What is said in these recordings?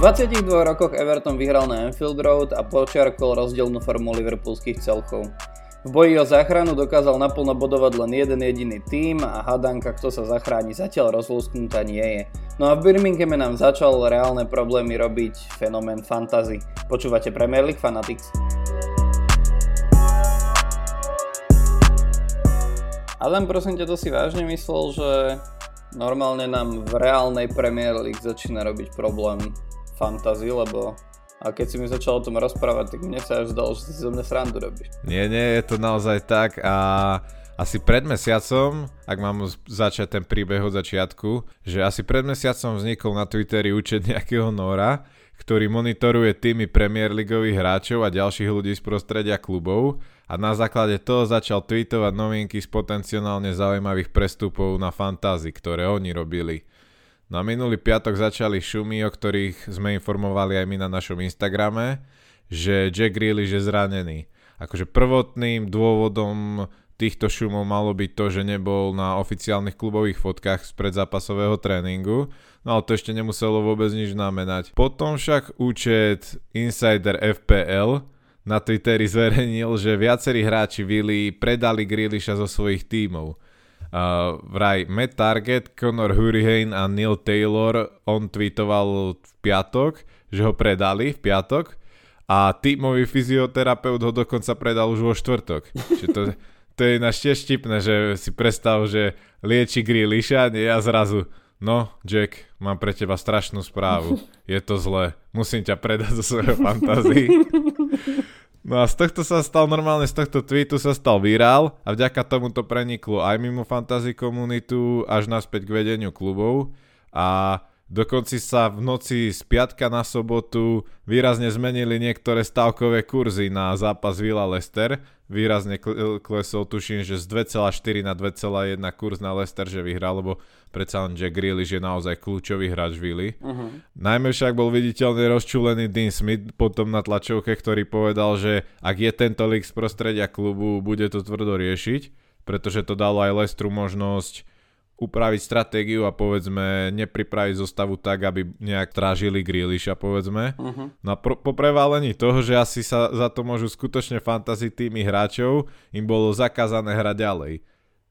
22 rokoch Everton vyhral na Anfield Road a počiarkol rozdielnú formu liverpoolských celkov. V boji o záchranu dokázal naplno bodovať len jeden jediný tým a hadanka, kto sa zachráni, zatiaľ rozlúsknutá nie je. No a v Birminghame nám začal reálne problémy robiť fenomén fantasy. Počúvate Premier League Fanatics. Adam, prosím ťa, to si vážne myslel, že normálne nám v reálnej Premier League začína robiť problém fantasy, lebo a keď si mi začal o tom rozprávať, tak mne sa až zdalo, že si zo mňa srandu robíš. Nie, nie, je to naozaj tak a asi pred mesiacom, ak mám začať ten príbeh od začiatku, že asi pred mesiacom vznikol na Twitteri účet nejakého Nora, ktorý monitoruje týmy Premier Leagueových hráčov a ďalších ľudí z prostredia klubov a na základe toho začal tweetovať novinky z potenciálne zaujímavých prestupov na fantázy, ktoré oni robili. Na minulý piatok začali šumy, o ktorých sme informovali aj my na našom Instagrame, že Jack Grealish je zranený. Akože prvotným dôvodom týchto šumov malo byť to, že nebol na oficiálnych klubových fotkách z predzápasového tréningu, no ale to ešte nemuselo vôbec nič znamenať. Potom však účet Insider FPL na Twitteri zverejnil, že viacerí hráči Vili predali Grealisha zo svojich tímov. Uh, vraj Matt Target, Conor Hurricane a Neil Taylor, on tweetoval v piatok, že ho predali v piatok a tímový fyzioterapeut ho dokonca predal už vo štvrtok. Čiže to, to je ináč tiež štipné, že si predstav, že lieči Grealisha a zrazu No, Jack, mám pre teba strašnú správu. Je to zlé. Musím ťa predať zo svojho fantázii. No a z tohto sa stal normálne, z tohto tweetu sa stal virál a vďaka tomu to preniklo aj mimo fantasy komunitu až naspäť k vedeniu klubov a dokonci sa v noci z piatka na sobotu výrazne zmenili niektoré stavkové kurzy na zápas Villa Leicester. Výrazne klesol, tuším, že z 2,4 na 2,1 kurz na Leicester, že vyhral, lebo predsa len Jack Grealish je naozaj kľúčový hráč Vili. Uh-huh. Najmä však bol viditeľne rozčulený Dean Smith potom na tlačovke, ktorý povedal, že ak je tento lík z prostredia klubu, bude to tvrdo riešiť, pretože to dalo aj Lestru možnosť upraviť stratégiu a povedzme nepripraviť zostavu tak, aby nejak trážili Grealisha povedzme. Uh-huh. No a pro, po prevalení toho, že asi sa za to môžu skutočne fantasy tými hráčov, im bolo zakázané hrať ďalej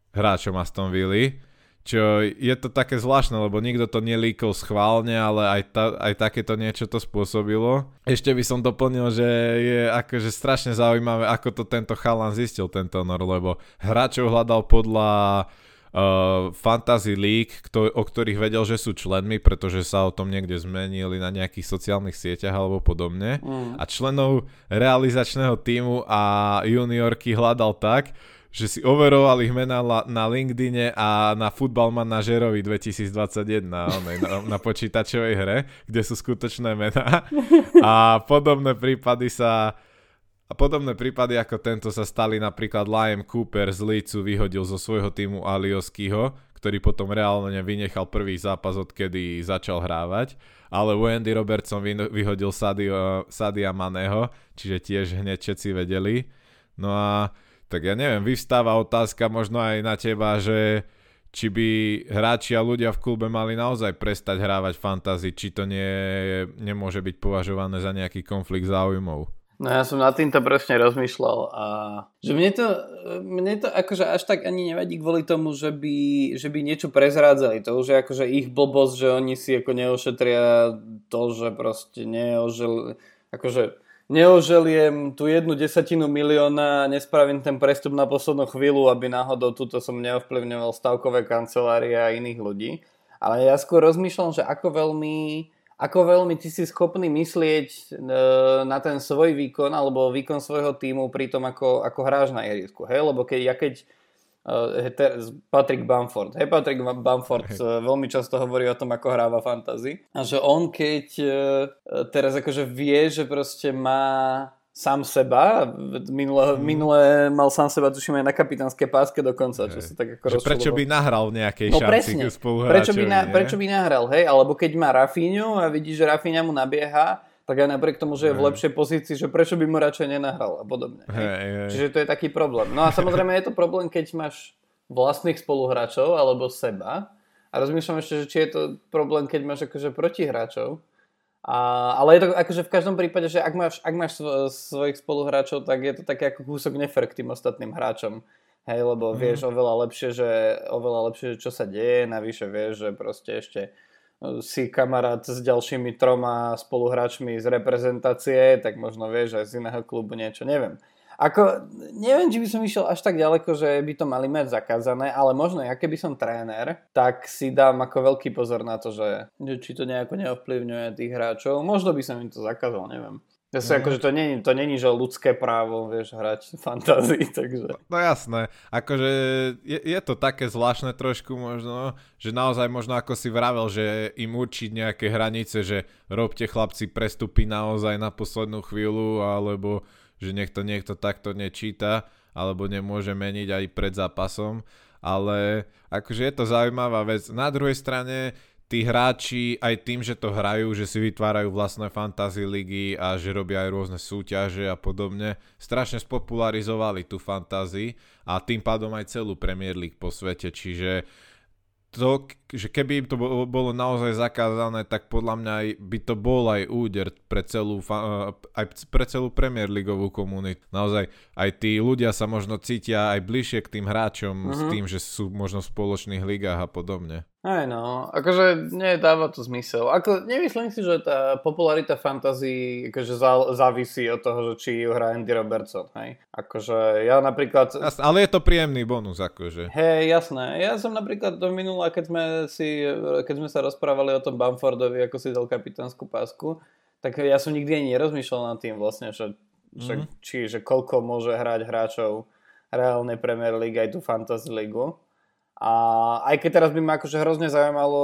hráčom Aston Villa čo je to také zvláštne, lebo nikto to nelíkol schválne, ale aj, ta, aj takéto niečo to spôsobilo. Ešte by som doplnil, že je akože strašne zaujímavé, ako to tento chalan zistil, tento Nor, lebo hráčov hľadal podľa uh, Fantasy League, kto, o ktorých vedel, že sú členmi, pretože sa o tom niekde zmenili na nejakých sociálnych sieťach alebo podobne. Mm. A členov realizačného týmu a juniorky hľadal tak, že si overoval ich mená na LinkedIne a na Football Manažerovi 2021 na, na, na počítačovej hre, kde sú skutočné mená. A podobné prípady sa a podobné prípady ako tento sa stali napríklad Liam Cooper z Leedsu vyhodil zo svojho týmu Alioskyho, ktorý potom reálne vynechal prvý zápas, odkedy začal hrávať. Ale Wendy Robertson vyhodil Sadio, Sadia Maného, čiže tiež hneď všetci vedeli. No a tak ja neviem, vystáva otázka možno aj na teba, že či by hráči a ľudia v klube mali naozaj prestať hrávať fantasy, či to nie, nemôže byť považované za nejaký konflikt záujmov. No ja som nad týmto presne rozmýšľal a že mne to, mne to akože až tak ani nevadí kvôli tomu, že by, že by niečo prezrádzali. To už je akože ich blbosť, že oni si ako neošetria to, že proste neožili, akože neoželiem tú jednu desatinu milióna, nespravím ten prestup na poslednú chvíľu, aby náhodou túto som neovplyvňoval stavkové kancelárie a iných ľudí. Ale ja skôr rozmýšľam, že ako veľmi, ako veľmi ty si schopný myslieť e, na ten svoj výkon alebo výkon svojho týmu pri tom, ako, ako hráš na ihrisku. Hej? Lebo keď, ja keď uh, Patrick Bamford. Hej, Patrick Bamford hey. Uh, veľmi často hovorí o tom, ako hráva fantasy. A že on keď teraz akože vie, že proste má sám seba. Minule, mm. minule mal sám seba, tuším aj na kapitánskej páske dokonca, čo sa tak ako Prečo by nahral nejakej no, šanci prečo by, na, prečo by nahral, hej? Alebo keď má Rafinhu a vidí, že Rafinha mu nabieha, tak aj napriek tomu, že je v lepšej pozícii, že prečo by mu radšej nenahral a podobne. Hej, hej. Čiže to je taký problém. No a samozrejme je to problém, keď máš vlastných spoluhráčov alebo seba. A rozmýšľam ešte, že či je to problém, keď máš akože protihráčov. A, ale je to akože v každom prípade, že ak máš, ak máš svojich spoluhráčov, tak je to také ako kúsok nefer k tým ostatným hráčom. Hej, lebo mm. vieš oveľa lepšie, že oveľa lepšie, čo sa deje, navyše vieš, že proste ešte no, si kamarát s ďalšími troma spoluhráčmi z reprezentácie, tak možno vieš aj z iného klubu niečo, neviem. Ako, neviem, či by som išiel až tak ďaleko, že by to mali mať zakázané, ale možno ja keby som tréner, tak si dám ako veľký pozor na to, že, že či to nejako neovplyvňuje tých hráčov. Možno by som im to zakázal, neviem. Ja si no. akože to není, to není, že ľudské právo, vieš, hrať fantázii, takže... No jasné, akože je, je to také zvláštne trošku možno, že naozaj možno ako si vravel, že im určiť nejaké hranice, že robte chlapci prestupy naozaj na poslednú chvíľu, alebo že niekto niekto takto nečíta alebo nemôže meniť aj pred zápasom, ale akože je to zaujímavá vec. Na druhej strane tí hráči aj tým, že to hrajú, že si vytvárajú vlastné fantasy ligy a že robia aj rôzne súťaže a podobne, strašne spopularizovali tú fantasy a tým pádom aj celú Premier League po svete, čiže to, že keby to bolo naozaj zakázané, tak podľa mňa by to bol aj úder pre celú, eh, aj pre celú Premier Leagueovú komunitu. Naozaj aj tí ľudia sa možno cítia aj bližšie k tým hráčom uh-huh. s mhm. tým, že sú možno v spoločných ligách a podobne. Aj no, akože nedáva to zmysel. Ako, nemyslím si, že tá popularita fantasy akože závisí od toho, že či ju hrá Andy Robertson, hej. Akože ja napríklad... Ale je to príjemný bonus, akože. Hej, jasné. Ja som napríklad do minula, keď sme, si, keď sme sa rozprávali o tom Bamfordovi, ako si dal kapitánsku pásku, tak ja som nikdy ani nerozmýšľal nad tým vlastne, že, mm-hmm. že, či, že koľko môže hrať hráčov reálnej Premier League aj tú Fantasy Ligu. A aj keď teraz by ma akože hrozne zaujímalo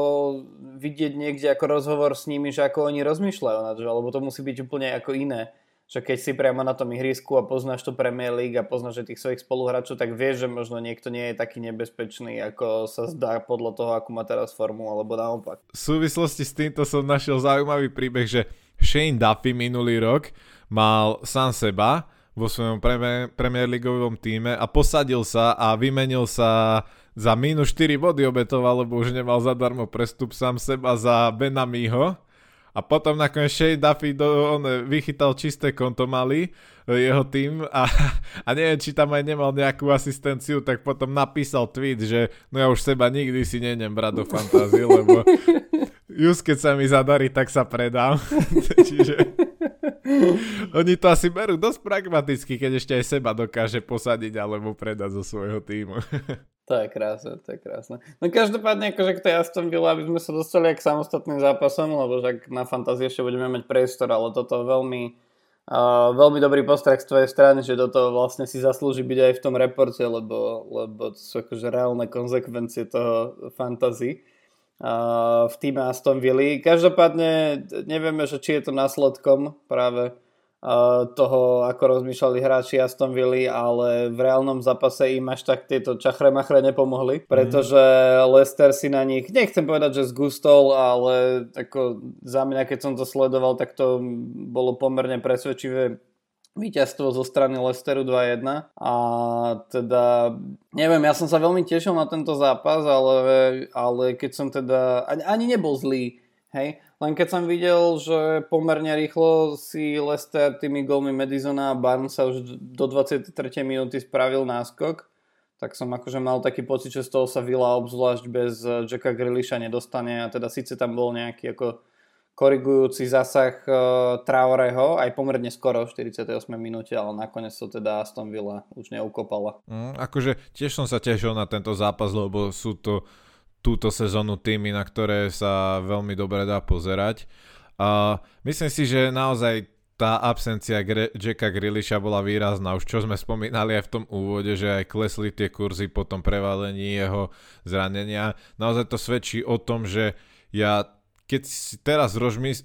vidieť niekde ako rozhovor s nimi, že ako oni rozmýšľajú na to, lebo to musí byť úplne ako iné. Že keď si priamo na tom ihrisku a poznáš to Premier League a poznáš tých svojich spoluhráčov, tak vieš, že možno niekto nie je taký nebezpečný, ako sa zdá podľa toho, ako má teraz formu, alebo naopak. V súvislosti s týmto som našiel zaujímavý príbeh, že Shane Duffy minulý rok mal sám seba vo svojom Premier Leagueovom týme a posadil sa a vymenil sa za minus 4 body obetoval, lebo už nemal zadarmo prestup sám seba za Benamiho. A potom nakoniec Shea Duffy do, on vychytal čisté konto mali jeho tým a, a neviem, či tam aj nemal nejakú asistenciu, tak potom napísal tweet, že no ja už seba nikdy si nenem brať do fantázie, lebo just keď sa mi zadarí, tak sa predám. Čiže oni to asi berú dosť pragmaticky, keď ešte aj seba dokáže posadiť alebo predať zo svojho týmu. To je krásne, to je krásne. No každopádne, akože k tej Aston Villa, aby sme sa dostali k samostatným zápasom, lebo však na fantázii ešte budeme mať priestor, ale toto veľmi, uh, veľmi dobrý postreh z tvojej strany, že do toho vlastne si zaslúži byť aj v tom reporte, lebo, lebo to sú akože reálne konsekvencie toho fantasy uh, v týme Aston Villa. Každopádne nevieme, že či je to následkom práve toho, ako rozmýšľali hráči Aston Villa, ale v reálnom zápase im až tak tieto čachre machre nepomohli, mhm. pretože Leicester si na nich, nechcem povedať, že zgustol, ale ako za mňa, keď som to sledoval, tak to bolo pomerne presvedčivé víťazstvo zo strany Leicesteru 2-1 a teda neviem, ja som sa veľmi tešil na tento zápas, ale, ale keď som teda, ani, ani nebol zlý, hej, len keď som videl, že pomerne rýchlo si Lester tými golmi Madisona a Barnes sa už do 23. minúty spravil náskok, tak som akože mal taký pocit, že z toho sa Vila obzvlášť bez Jacka Grealisha nedostane a teda síce tam bol nejaký ako korigujúci zásah uh, Traoreho, aj pomerne skoro v 48 minúte, ale nakoniec to teda Aston Villa už neukopala. Mm, akože tiež som sa tešil na tento zápas, lebo sú to túto sezónu týmy, na ktoré sa veľmi dobre dá pozerať. A myslím si, že naozaj tá absencia Gre- Jacka Grillisha bola výrazná. Už čo sme spomínali aj v tom úvode, že aj klesli tie kurzy po tom prevalení jeho zranenia. Naozaj to svedčí o tom, že ja keď si teraz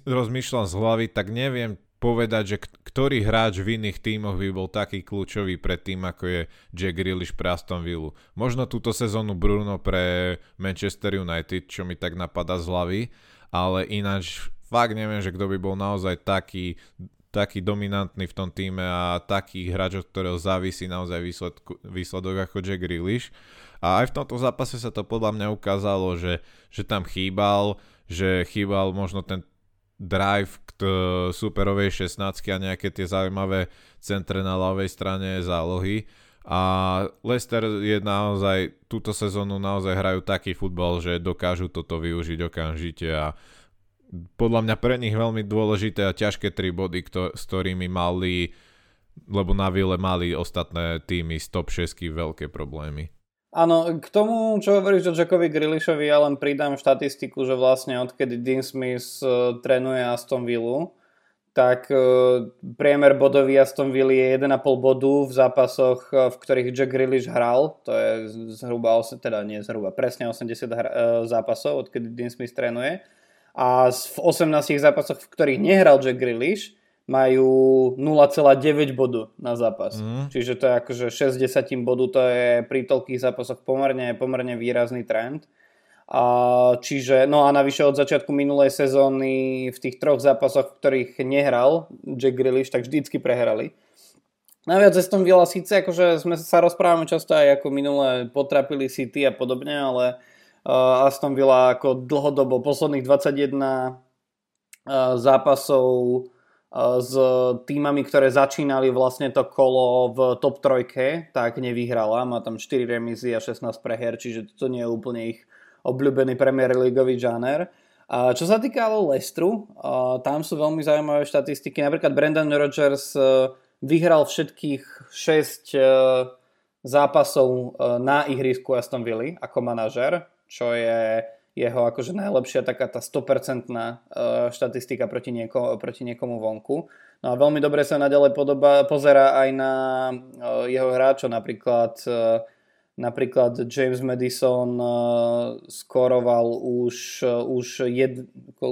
rozmýšľam z hlavy, tak neviem povedať, že ktorý hráč v iných tímoch by bol taký kľúčový pre tým, ako je Jack Grealish pre Aston Villa. Možno túto sezónu Bruno pre Manchester United, čo mi tak napadá z hlavy, ale ináč fakt neviem, že kto by bol naozaj taký, taký dominantný v tom týme a taký hráč, od ktorého závisí naozaj výsledku, výsledok ako Jack Grealish. A aj v tomto zápase sa to podľa mňa ukázalo, že, že tam chýbal, že chýbal možno ten drive k superovej 16 a nejaké tie zaujímavé centre na ľavej strane zálohy. A Leicester je naozaj, túto sezónu naozaj hrajú taký futbal, že dokážu toto využiť okamžite a podľa mňa pre nich veľmi dôležité a ťažké tri body, kto, s ktorými mali, lebo na Ville mali ostatné týmy z top 6 veľké problémy. Áno, k tomu, čo hovoríš o Jackovi Grillishovi, ja len pridám štatistiku, že vlastne odkedy Dean Smith uh, trénuje Aston Villa, tak uh, priemer bodový Aston Villa je 1,5 bodu v zápasoch, uh, v ktorých Jack Grealish hral, to je zhruba, teda nie zhruba, presne 80 hra, zápasov, odkedy Dean Smith trénuje. A v 18 zápasoch, v ktorých nehral Jack Grealish, majú 0,9 bodu na zápas. Mm. Čiže to je akože 60 bodu, to je pri toľkých zápasoch pomerne, pomerne výrazný trend. A, čiže, no a navyše od začiatku minulej sezóny v tých troch zápasoch, v ktorých nehral Jack Grealish, tak vždycky prehrali. Naviac Aston Villa síce, akože sme sa rozprávame často aj ako minulé potrapili City a podobne, ale uh, Aston Villa ako dlhodobo posledných 21 uh, zápasov s týmami, ktoré začínali vlastne to kolo v top trojke, tak nevyhrala. Má tam 4 remízy a 16 preher, čiže to nie je úplne ich obľúbený Premier Leagueový žáner. A čo sa týka Lestru, tam sú veľmi zaujímavé štatistiky. Napríklad Brendan Rodgers e, vyhral všetkých 6 e, zápasov na ihrisku Aston Villa ako manažer, čo je jeho akože najlepšia taká tá 100% e, štatistika proti, nieko, proti niekomu vonku. No a veľmi dobre sa naďalej podoba, pozera aj na e, jeho hráčov, napríklad e, napríklad James Madison skoroval už, už jed,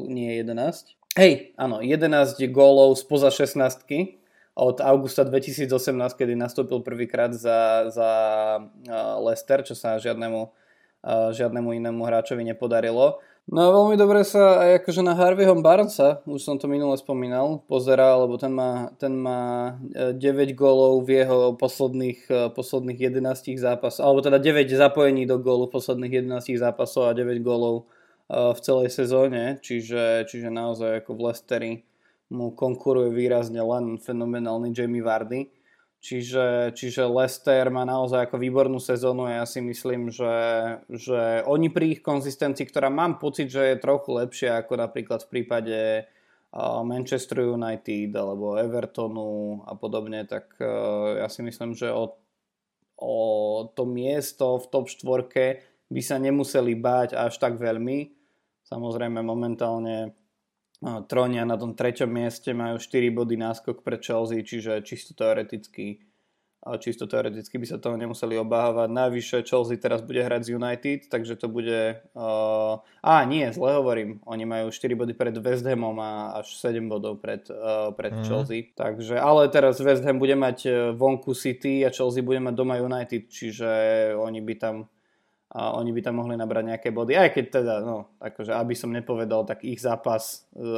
nie 11, hej, áno, 11 gólov spoza 16 od augusta 2018, kedy nastúpil prvýkrát za, za Leicester, čo sa žiadnemu žiadnemu inému hráčovi nepodarilo. No a veľmi dobre sa aj akože na Harveyho Barnesa, už som to minule spomínal, pozerá, lebo ten má, ten má 9 e, gólov v jeho posledných, e, posledných 11 zápasov, alebo teda 9 zapojení do gólu v posledných 11 zápasov a 9 gólov e, v celej sezóne, čiže, čiže naozaj ako v Leicesteri mu konkuruje výrazne len fenomenálny Jamie Vardy. Čiže, čiže Leicester má naozaj ako výbornú sezónu a ja si myslím, že, že oni pri ich konzistencii, ktorá mám pocit, že je trochu lepšia ako napríklad v prípade Manchester United alebo Evertonu a podobne, tak ja si myslím, že o, o to miesto v top 4 by sa nemuseli báť až tak veľmi. Samozrejme momentálne Tronia na tom treťom mieste majú 4 body náskok pre Chelsea, čiže čisto teoreticky čisto teoreticky by sa toho nemuseli obávať. Najvyššie Chelsea teraz bude hrať z United, takže to bude... Uh, á, nie, zle hovorím. Oni majú 4 body pred West Hamom a až 7 bodov pred, uh, pred mm. Chelsea. Takže, ale teraz West Ham bude mať vonku City a Chelsea bude mať doma United, čiže oni by tam a oni by tam mohli nabrať nejaké body. Aj keď teda, no, akože aby som nepovedal, tak ich zápas e,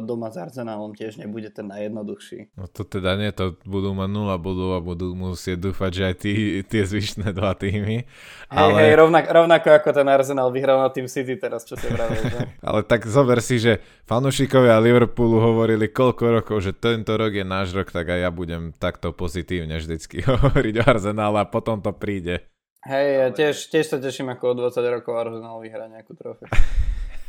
doma s Arsenalom tiež nebude ten najjednoduchší. No to teda nie, to budú mať 0 bodov a budú musieť dúfať, že aj tí, tie zvyšné dva týmy. Ale... Hej, hej, rovnak, rovnako ako ten Arsenal vyhral na tým City teraz, čo si vravel, že? Ale tak zober si, že fanúšikovia Liverpoolu hovorili koľko rokov, že tento rok je náš rok, tak aj ja budem takto pozitívne vždycky hovoriť o Arsenále a potom to príde. Hej, ja tiež, tiež sa teším, ako o 20 rokov Arsenal vyhrá nejakú trofej.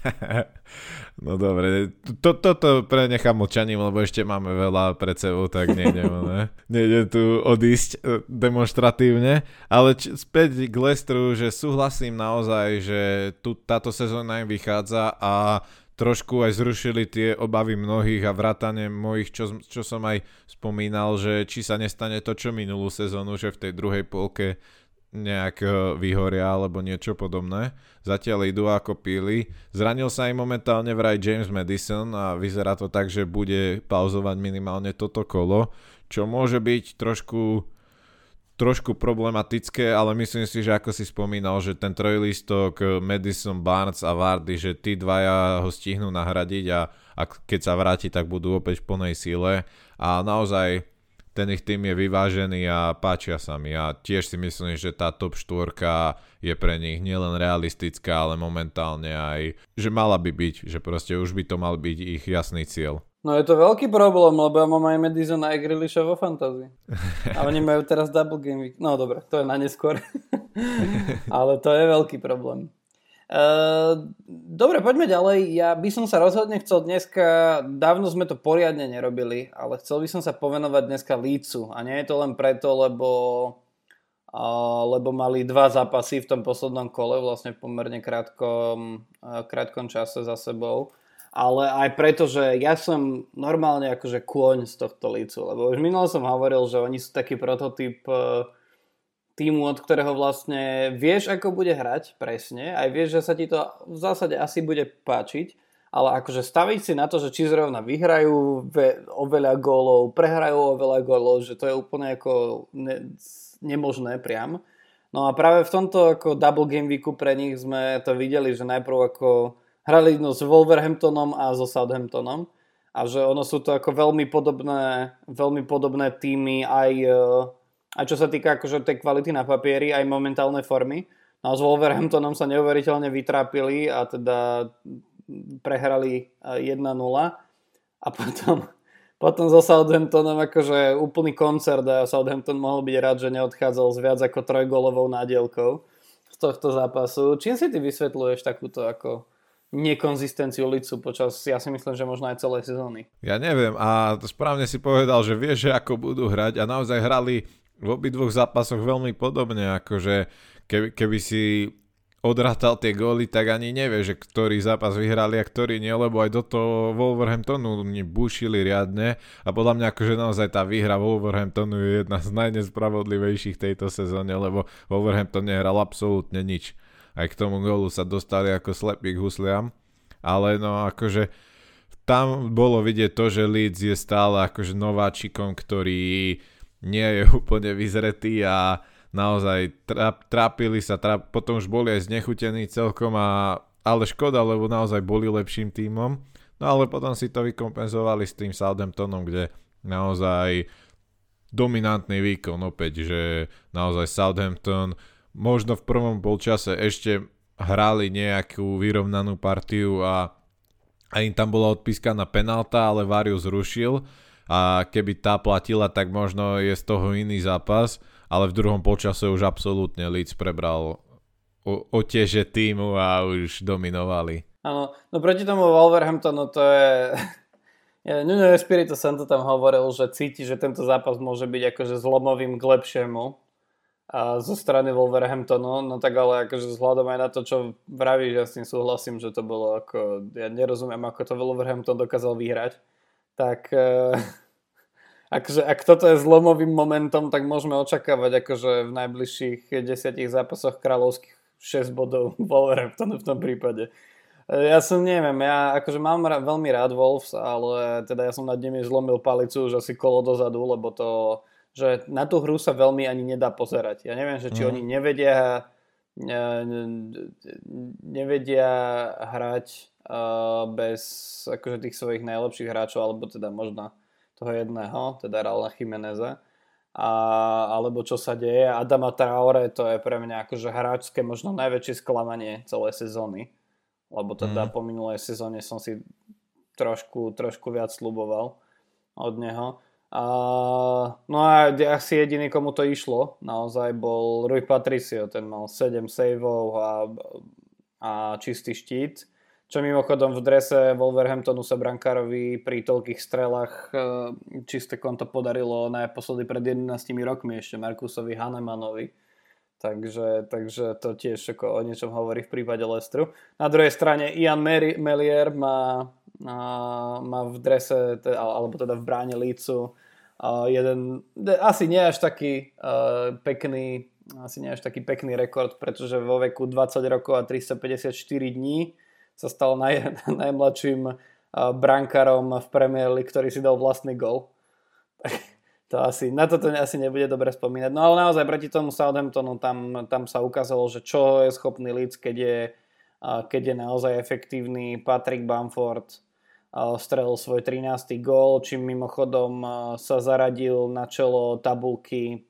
no dobre, to, toto prenechám mlčaním, lebo ešte máme veľa pred sebou, tak nejdem, ne? nejdem tu odísť e, demonstratívne, ale č- späť k Lestru, že súhlasím naozaj, že tu táto sezóna im vychádza a trošku aj zrušili tie obavy mnohých a vrátane mojich, čo, čo som aj spomínal, že či sa nestane to, čo minulú sezónu, že v tej druhej polke nejak e, vyhoria alebo niečo podobné. Zatiaľ idú ako píli. Zranil sa im momentálne vraj James Madison a vyzerá to tak, že bude pauzovať minimálne toto kolo, čo môže byť trošku trošku problematické, ale myslím si, že ako si spomínal, že ten trojlistok Madison, Barnes a Vardy, že tí dvaja ho stihnú nahradiť a, a keď sa vráti, tak budú opäť v plnej síle a naozaj ten ich tým je vyvážený a páčia sa mi. A tiež si myslím, že tá top 4 je pre nich nielen realistická, ale momentálne aj, že mala by byť, že proste už by to mal byť ich jasný cieľ. No je to veľký problém, lebo ja mám aj Madison a Grealisha vo fantasy. A oni majú teraz double game week. No dobre, to je na neskôr. ale to je veľký problém. Uh, dobre, poďme ďalej. Ja by som sa rozhodne chcel dneska, dávno sme to poriadne nerobili, ale chcel by som sa povenovať dneska Lícu. A nie je to len preto, lebo, lebo mali dva zápasy v tom poslednom kole, vlastne v pomerne krátkom, krátkom čase za sebou. Ale aj preto, že ja som normálne akože kôň z tohto Lícu, lebo už minule som hovoril, že oni sú taký prototyp uh, týmu, od ktorého vlastne vieš, ako bude hrať presne, aj vieš, že sa ti to v zásade asi bude páčiť, ale akože staviť si na to, že či zrovna vyhrajú ve, oveľa gólov, prehrajú oveľa gólov, že to je úplne ako ne, nemožné priam. No a práve v tomto ako double game weeku pre nich sme to videli, že najprv ako hrali no s Wolverhamptonom a so Southamptonom a že ono sú to ako veľmi podobné, veľmi podobné týmy aj a čo sa týka akože tej kvality na papieri, aj momentálnej formy. No s Wolverhamptonom sa neuveriteľne vytrápili a teda prehrali 1-0 a potom, potom so Southamptonom akože úplný koncert a Southampton mohol byť rád, že neodchádzal s viac ako trojgolovou nádielkou z tohto zápasu. Čím si ty vysvetľuješ takúto ako nekonzistenciu licu počas, ja si myslím, že možno aj celej sezóny. Ja neviem a správne si povedal, že vieš, že ako budú hrať a naozaj hrali v obidvoch zápasoch veľmi podobne, akože keby, keby si odrátal tie góly, tak ani nevie, že ktorý zápas vyhrali a ktorý nie, lebo aj do toho Wolverhamptonu bušili riadne a podľa mňa akože naozaj tá výhra Wolverhamptonu je jedna z najnespravodlivejších tejto sezóne, lebo Wolverhampton nehral absolútne nič. Aj k tomu gólu sa dostali ako slepí k husliam, ale no akože tam bolo vidieť to, že Leeds je stále akože nováčikom, ktorý nie je úplne vyzretý a naozaj tráp, trápili sa, tráp, potom už boli aj znechutení celkom, a, ale škoda, lebo naozaj boli lepším tímom. No ale potom si to vykompenzovali s tým Southamptonom, kde naozaj dominantný výkon opäť, že naozaj Southampton možno v prvom polčase ešte hrali nejakú vyrovnanú partiu a, a im tam bola odpískaná penálta, ale Varius zrušil a keby tá platila, tak možno je z toho iný zápas, ale v druhom počase už absolútne Leeds prebral oteže týmu a už dominovali. Áno, no proti tomu Wolverhamptonu to je... Ja, Nuno Espirito Santo tam hovoril, že cíti, že tento zápas môže byť akože zlomovým k lepšiemu a zo strany Wolverhamptonu, no tak ale akože vzhľadom aj na to, čo vravíš, ja s tým súhlasím, že to bolo ako, ja nerozumiem, ako to Wolverhampton dokázal vyhrať tak uh, akože, ak toto je zlomovým momentom, tak môžeme očakávať akože v najbližších desiatich zápasoch kráľovských 6 bodov Wolverhamptonu v tom prípade. Eh, ja som neviem, ja akože mám ra- veľmi rád Wolves, ale teda ja som nad nimi zlomil palicu už asi kolo dozadu, lebo to, že na tú hru sa veľmi ani nedá pozerať. Ja neviem, že či mm. oni nevedia nevedia hrať bez akože tých svojich najlepších hráčov, alebo teda možno toho jedného, teda Raula Chimeneza. A, alebo čo sa deje. Adama Traore to je pre mňa akože hráčské možno najväčšie sklamanie celej sezóny. Lebo teda mm. po minulej sezóne som si trošku, trošku viac sluboval od neho. A, no a asi jediný, komu to išlo, naozaj bol Rui Patricio, ten mal 7 saveov a, a čistý štít. Čo mimochodom v drese Wolverhamptonu sa brankárovi pri toľkých strelách e, čisté konto podarilo naposledy pred 11 rokmi ešte Markusovi Hanemanovi. Takže, takže to tiež ako o niečom hovorí v prípade Lestru. Na druhej strane Ian Melier má, má v drese, alebo teda v bráne Lícu jeden, asi nie až taký pekný asi nie až taký pekný rekord, pretože vo veku 20 rokov a 354 dní sa stal naj, najmladším brankárom v Premier League, ktorý si dal vlastný gol. to asi, na toto asi nebude dobre spomínať. No ale naozaj proti tomu Southamptonu tam, tam sa ukázalo, že čo je schopný Leeds, keď je, keď je naozaj efektívny Patrick Bamford, strelil svoj 13. gól, čím mimochodom sa zaradil na čelo tabulky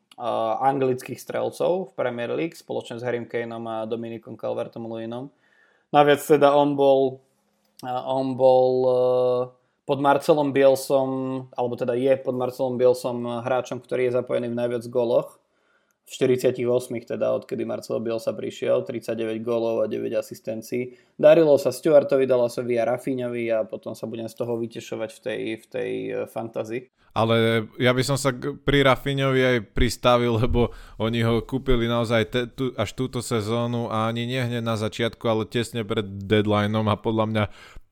anglických strelcov v Premier League spoločne s Harrym Kaneom a Dominikom Calvertom Lewinom. Naviac teda on bol, on bol pod Marcelom Bielsom, alebo teda je pod Marcelom Bielsom hráčom, ktorý je zapojený v najviac goloch v 48 teda, odkedy Marcelo Bielsa prišiel, 39 gólov a 9 asistencií. Darilo sa Stuartovi, dalo sa a Rafinhovi a potom sa budem z toho vytešovať v tej, v tej e, fantazii. Ale ja by som sa pri Rafinhovi aj pristavil, lebo oni ho kúpili naozaj te, tu, až túto sezónu a ani nie hneď na začiatku, ale tesne pred deadlineom a podľa mňa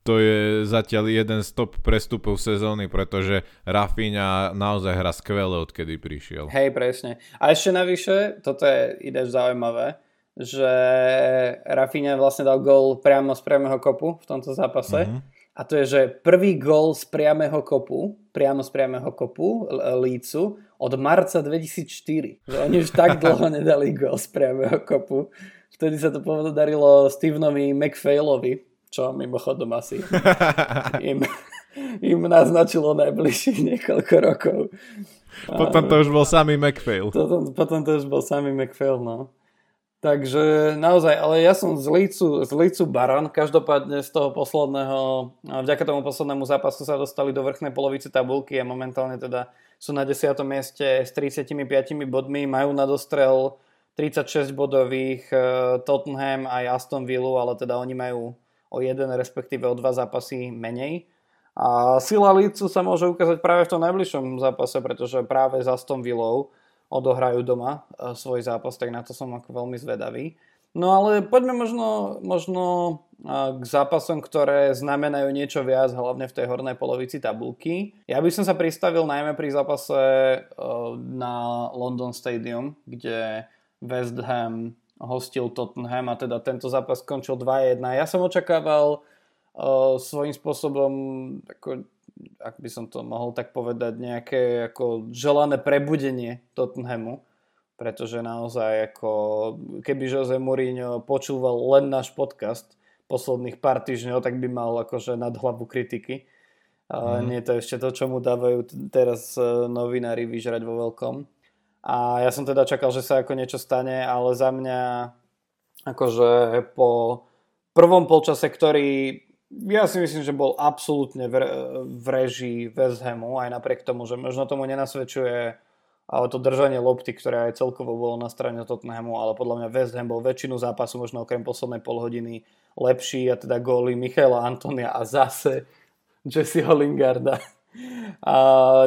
to je zatiaľ jeden z top prestupov sezóny, pretože Rafinha naozaj hra skvele, odkedy prišiel. Hej, presne. A ešte navyše, toto je ide zaujímavé, že Rafinha vlastne dal gol priamo z priamého kopu v tomto zápase. Mm-hmm. A to je, že prvý gol z priamého kopu, priamo z priamého kopu Lícu od marca 2004. Že oni už tak dlho nedali gol z priamého kopu. Vtedy sa to darilo Stevenovi McPhailovi, čo mimochodom asi im, im naznačilo najbližších niekoľko rokov. Potom to už bol samý McPhail. Potom, potom to už bol samý McPhail, no. Takže naozaj, ale ja som z Lícu, z Lícu Baran, každopádne z toho posledného, vďaka tomu poslednému zápasu sa dostali do vrchnej polovice tabulky a momentálne teda sú na 10. mieste s 35 bodmi, majú na dostrel 36 bodových eh, Tottenham aj Aston Villa, ale teda oni majú o jeden, respektíve o dva zápasy menej. A sila Lícu sa môže ukázať práve v tom najbližšom zápase, pretože práve za Aston Villou odohrajú doma e, svoj zápas, tak na to som ako veľmi zvedavý. No ale poďme možno, možno e, k zápasom, ktoré znamenajú niečo viac, hlavne v tej hornej polovici tabulky. Ja by som sa pristavil najmä pri zápase e, na London Stadium, kde West Ham hostil Tottenham a teda tento zápas skončil 2-1. Ja som očakával uh, svojím spôsobom, ako, ak by som to mohol tak povedať, nejaké ako želané prebudenie Tottenhamu, pretože naozaj ako keby Jose Mourinho počúval len náš podcast posledných pár týždňov, tak by mal akože nad hlavu kritiky. Mm. Nie to ešte to, čo mu dávajú teraz e, novinári vyžrať vo veľkom. A ja som teda čakal, že sa ako niečo stane, ale za mňa akože po prvom polčase, ktorý ja si myslím, že bol absolútne v, v režii West Hamu, aj napriek tomu, že možno tomu nenasvedčuje ale to držanie lopty, ktoré aj celkovo bolo na strane Tottenhamu, ale podľa mňa West Ham bol väčšinu zápasu, možno okrem poslednej polhodiny, lepší a teda góly Michaela Antonia a zase Jesseho Lingarda a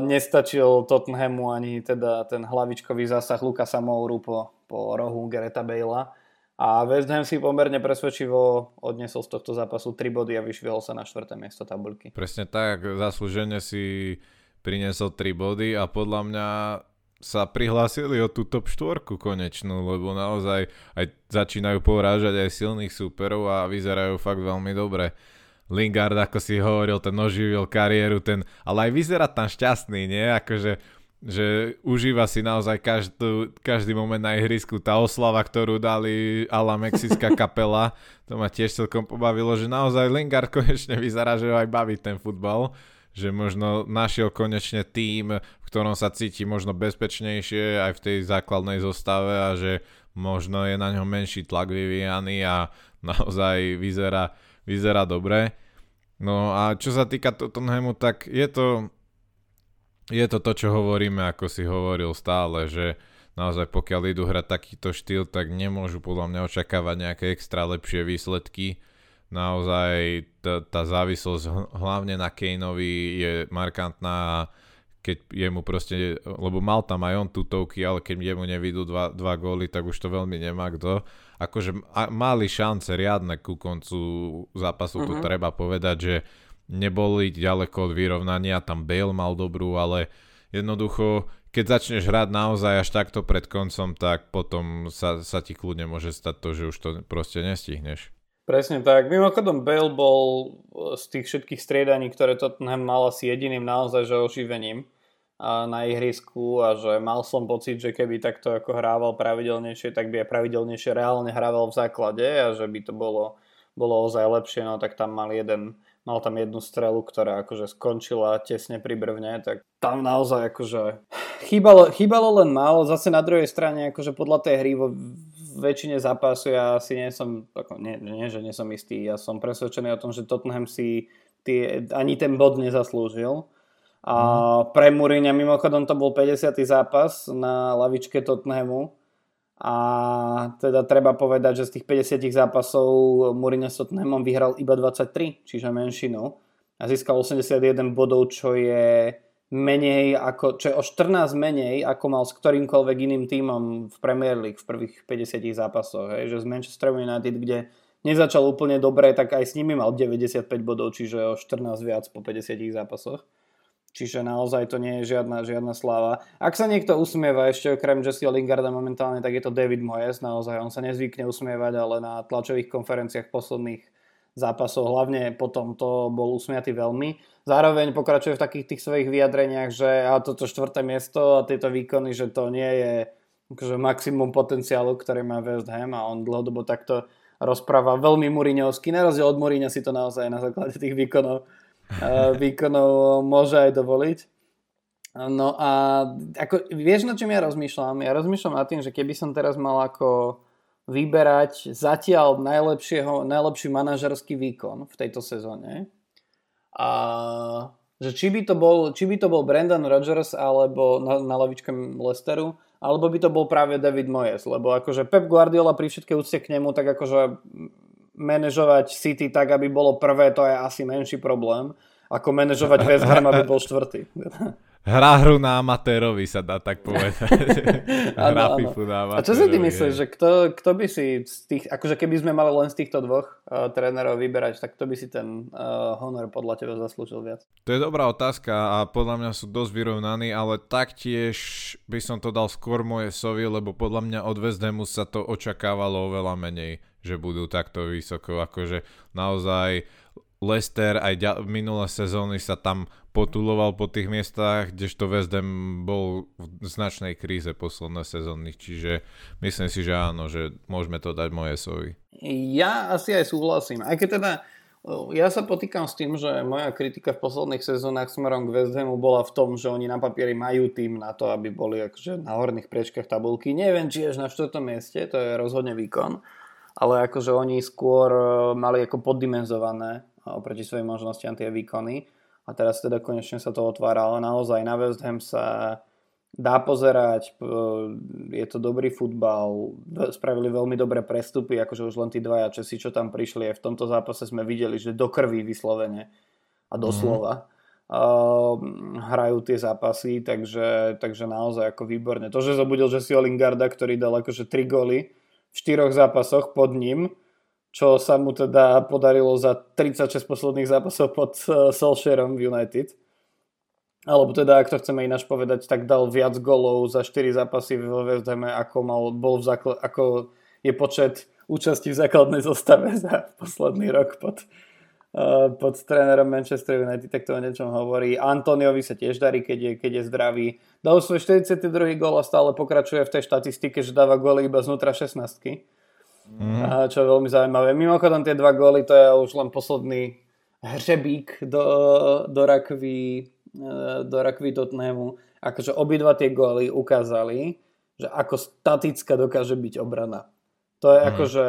nestačil Tottenhamu ani teda ten hlavičkový zásah Lukasa Mouru po, po rohu Gereta Bale'a. A West Ham si pomerne presvedčivo odnesol z tohto zápasu 3 body a vyšvihol sa na 4. miesto tabulky. Presne tak, zaslúžene si priniesol 3 body a podľa mňa sa prihlásili o tú top štvorku konečnú, lebo naozaj aj začínajú porážať aj silných súperov a vyzerajú fakt veľmi dobre. Lingard, ako si hovoril, ten oživil kariéru, ten, ale aj vyzerá tam šťastný, nie? Akože že užíva si naozaj každú, každý moment na ihrisku. Tá oslava, ktorú dali ala mexická kapela, to ma tiež celkom pobavilo, že naozaj Lingard konečne vyzerá, že ho aj baví ten futbal že možno našiel konečne tým, v ktorom sa cíti možno bezpečnejšie aj v tej základnej zostave a že možno je na ňom menší tlak vyvíjaný a naozaj vyzerá, vyzerá dobre. No a čo sa týka Tottenhamu, tak je to, je to to, čo hovoríme, ako si hovoril stále, že naozaj pokiaľ idú hrať takýto štýl, tak nemôžu podľa mňa očakávať nejaké extra lepšie výsledky. Naozaj tá, tá závislosť hlavne na Kaneovi je markantná a keď jemu proste, lebo mal tam aj on tutovky, ale keď jemu nevidú dva, dva góly, tak už to veľmi nemá kto. Akože mali šance riadne ku koncu zápasu, uh-huh. to mhm. treba povedať, že neboli ďaleko od vyrovnania, tam Bale mal dobrú, ale jednoducho, keď začneš hrať naozaj až takto pred koncom, tak potom sa, sa ti kľudne môže stať to, že už to proste nestihneš. Presne tak. Mimochodom Bale bol z tých všetkých striedaní, ktoré Tottenham mal asi jediným naozaj, že oživením na ihrisku a že mal som pocit, že keby takto ako hrával pravidelnejšie, tak by aj pravidelnejšie reálne hrával v základe a že by to bolo, bolo ozaj lepšie, no tak tam mal jeden mal tam jednu strelu, ktorá akože skončila tesne pri brvne, tak tam naozaj akože chýbalo, chýbalo len málo, zase na druhej strane akože podľa tej hry vo väčšine zápasu ja si nie som, ako, nie, nie, že nie som istý, ja som presvedčený o tom, že Tottenham si tie, ani ten bod nezaslúžil. A pre Mourinho mimochodom to bol 50. zápas na lavičke Tottenhamu a teda treba povedať, že z tých 50 zápasov Mourinho s Tottenhamom vyhral iba 23, čiže menšinu a získal 81 bodov, čo je menej ako, čo je o 14 menej ako mal s ktorýmkoľvek iným tímom v Premier League v prvých 50 zápasoch. Hej, že z Manchester United, kde nezačal úplne dobre, tak aj s nimi mal 95 bodov, čiže o 14 viac po 50 zápasoch. Čiže naozaj to nie je žiadna, žiadna sláva. Ak sa niekto usmieva ešte okrem Jesse Lingarda momentálne, tak je to David Moyes. Naozaj on sa nezvykne usmievať, ale na tlačových konferenciách posledných zápasov hlavne potom to bol usmiatý veľmi. Zároveň pokračuje v takých tých svojich vyjadreniach, že a toto štvrté miesto a tieto výkony, že to nie je akože maximum potenciálu, ktoré má West Ham a on dlhodobo takto rozpráva veľmi Muriňovsky. Na rozdiel od Muriňa si to naozaj na základe tých výkonov výkonov môže aj dovoliť. No a ako, vieš, na čom ja rozmýšľam? Ja rozmýšľam nad tým, že keby som teraz mal ako vyberať zatiaľ najlepšieho, najlepší manažerský výkon v tejto sezóne. A že či by to bol, či by to bol Brandon Rodgers alebo na, na lavičke Lesteru, alebo by to bol práve David Moyes, lebo akože Pep Guardiola pri všetkej úcte k nemu, tak akože manažovať City tak, aby bolo prvé, to je asi menší problém, ako manažovať West Ham, aby bol štvrtý. Hrá hru na amatérovi sa dá tak povedať. Hrá ano, ano. na A čo si ty myslíš, že kto, kto by si z tých, akože keby sme mali len z týchto dvoch uh, trénerov vyberať, tak kto by si ten uh, honor podľa teba zaslúžil viac? To je dobrá otázka a podľa mňa sú dosť vyrovnaní, ale taktiež by som to dal skôr moje sovy, lebo podľa mňa od West Hamu sa to očakávalo oveľa menej že budú takto vysoko. Akože naozaj Leicester aj ďa- minulé sezóny sa tam potuloval po tých miestach, kdežto West Ham bol v značnej kríze posledné sezóny, čiže myslím si, že áno, že môžeme to dať Mojesovi. Ja asi aj súhlasím, aj keď teda ja sa potýkam s tým, že moja kritika v posledných sezónach smerom k West Hamu bola v tom, že oni na papieri majú tým na to, aby boli akože na horných priečkách tabulky. Neviem, či až na 4. mieste, to je rozhodne výkon ale akože oni skôr e, mali ako poddimenzované oproti svojim možnostiam tie výkony a teraz teda konečne sa to otvára, ale naozaj na West Ham sa dá pozerať, je to dobrý futbal, spravili veľmi dobré prestupy, akože už len tí dvaja Česi, čo tam prišli, aj v tomto zápase sme videli, že do krvi vyslovene a doslova. Mm. Uh, hrajú tie zápasy, takže, takže naozaj ako výborne. To, že zobudil Jesse Lingarda, ktorý dal akože 3 góly, v štyroch zápasoch pod ním, čo sa mu teda podarilo za 36 posledných zápasov pod uh, Solskjaerom v United. Alebo teda, ak to chceme ináč povedať, tak dal viac golov za 4 zápasy vo West Hame, ako, mal, bol v zákl- ako je počet účasti v základnej zostave za posledný rok pod, uh, pod trénerom Manchester United, tak to o niečom hovorí. Antoniovi sa tiež darí, keď je, keď je zdravý. Dal svoj 42. gól a stále pokračuje v tej štatistike, že dáva góly iba znútra 16. Mm. Čo je veľmi zaujímavé. Mimochodom tie dva góly to je už len posledný hřebík do, do rakvy e, do rakvy Tottenhamu. Akože obidva tie góly ukázali, že ako statická dokáže byť obrana. To je mm. akože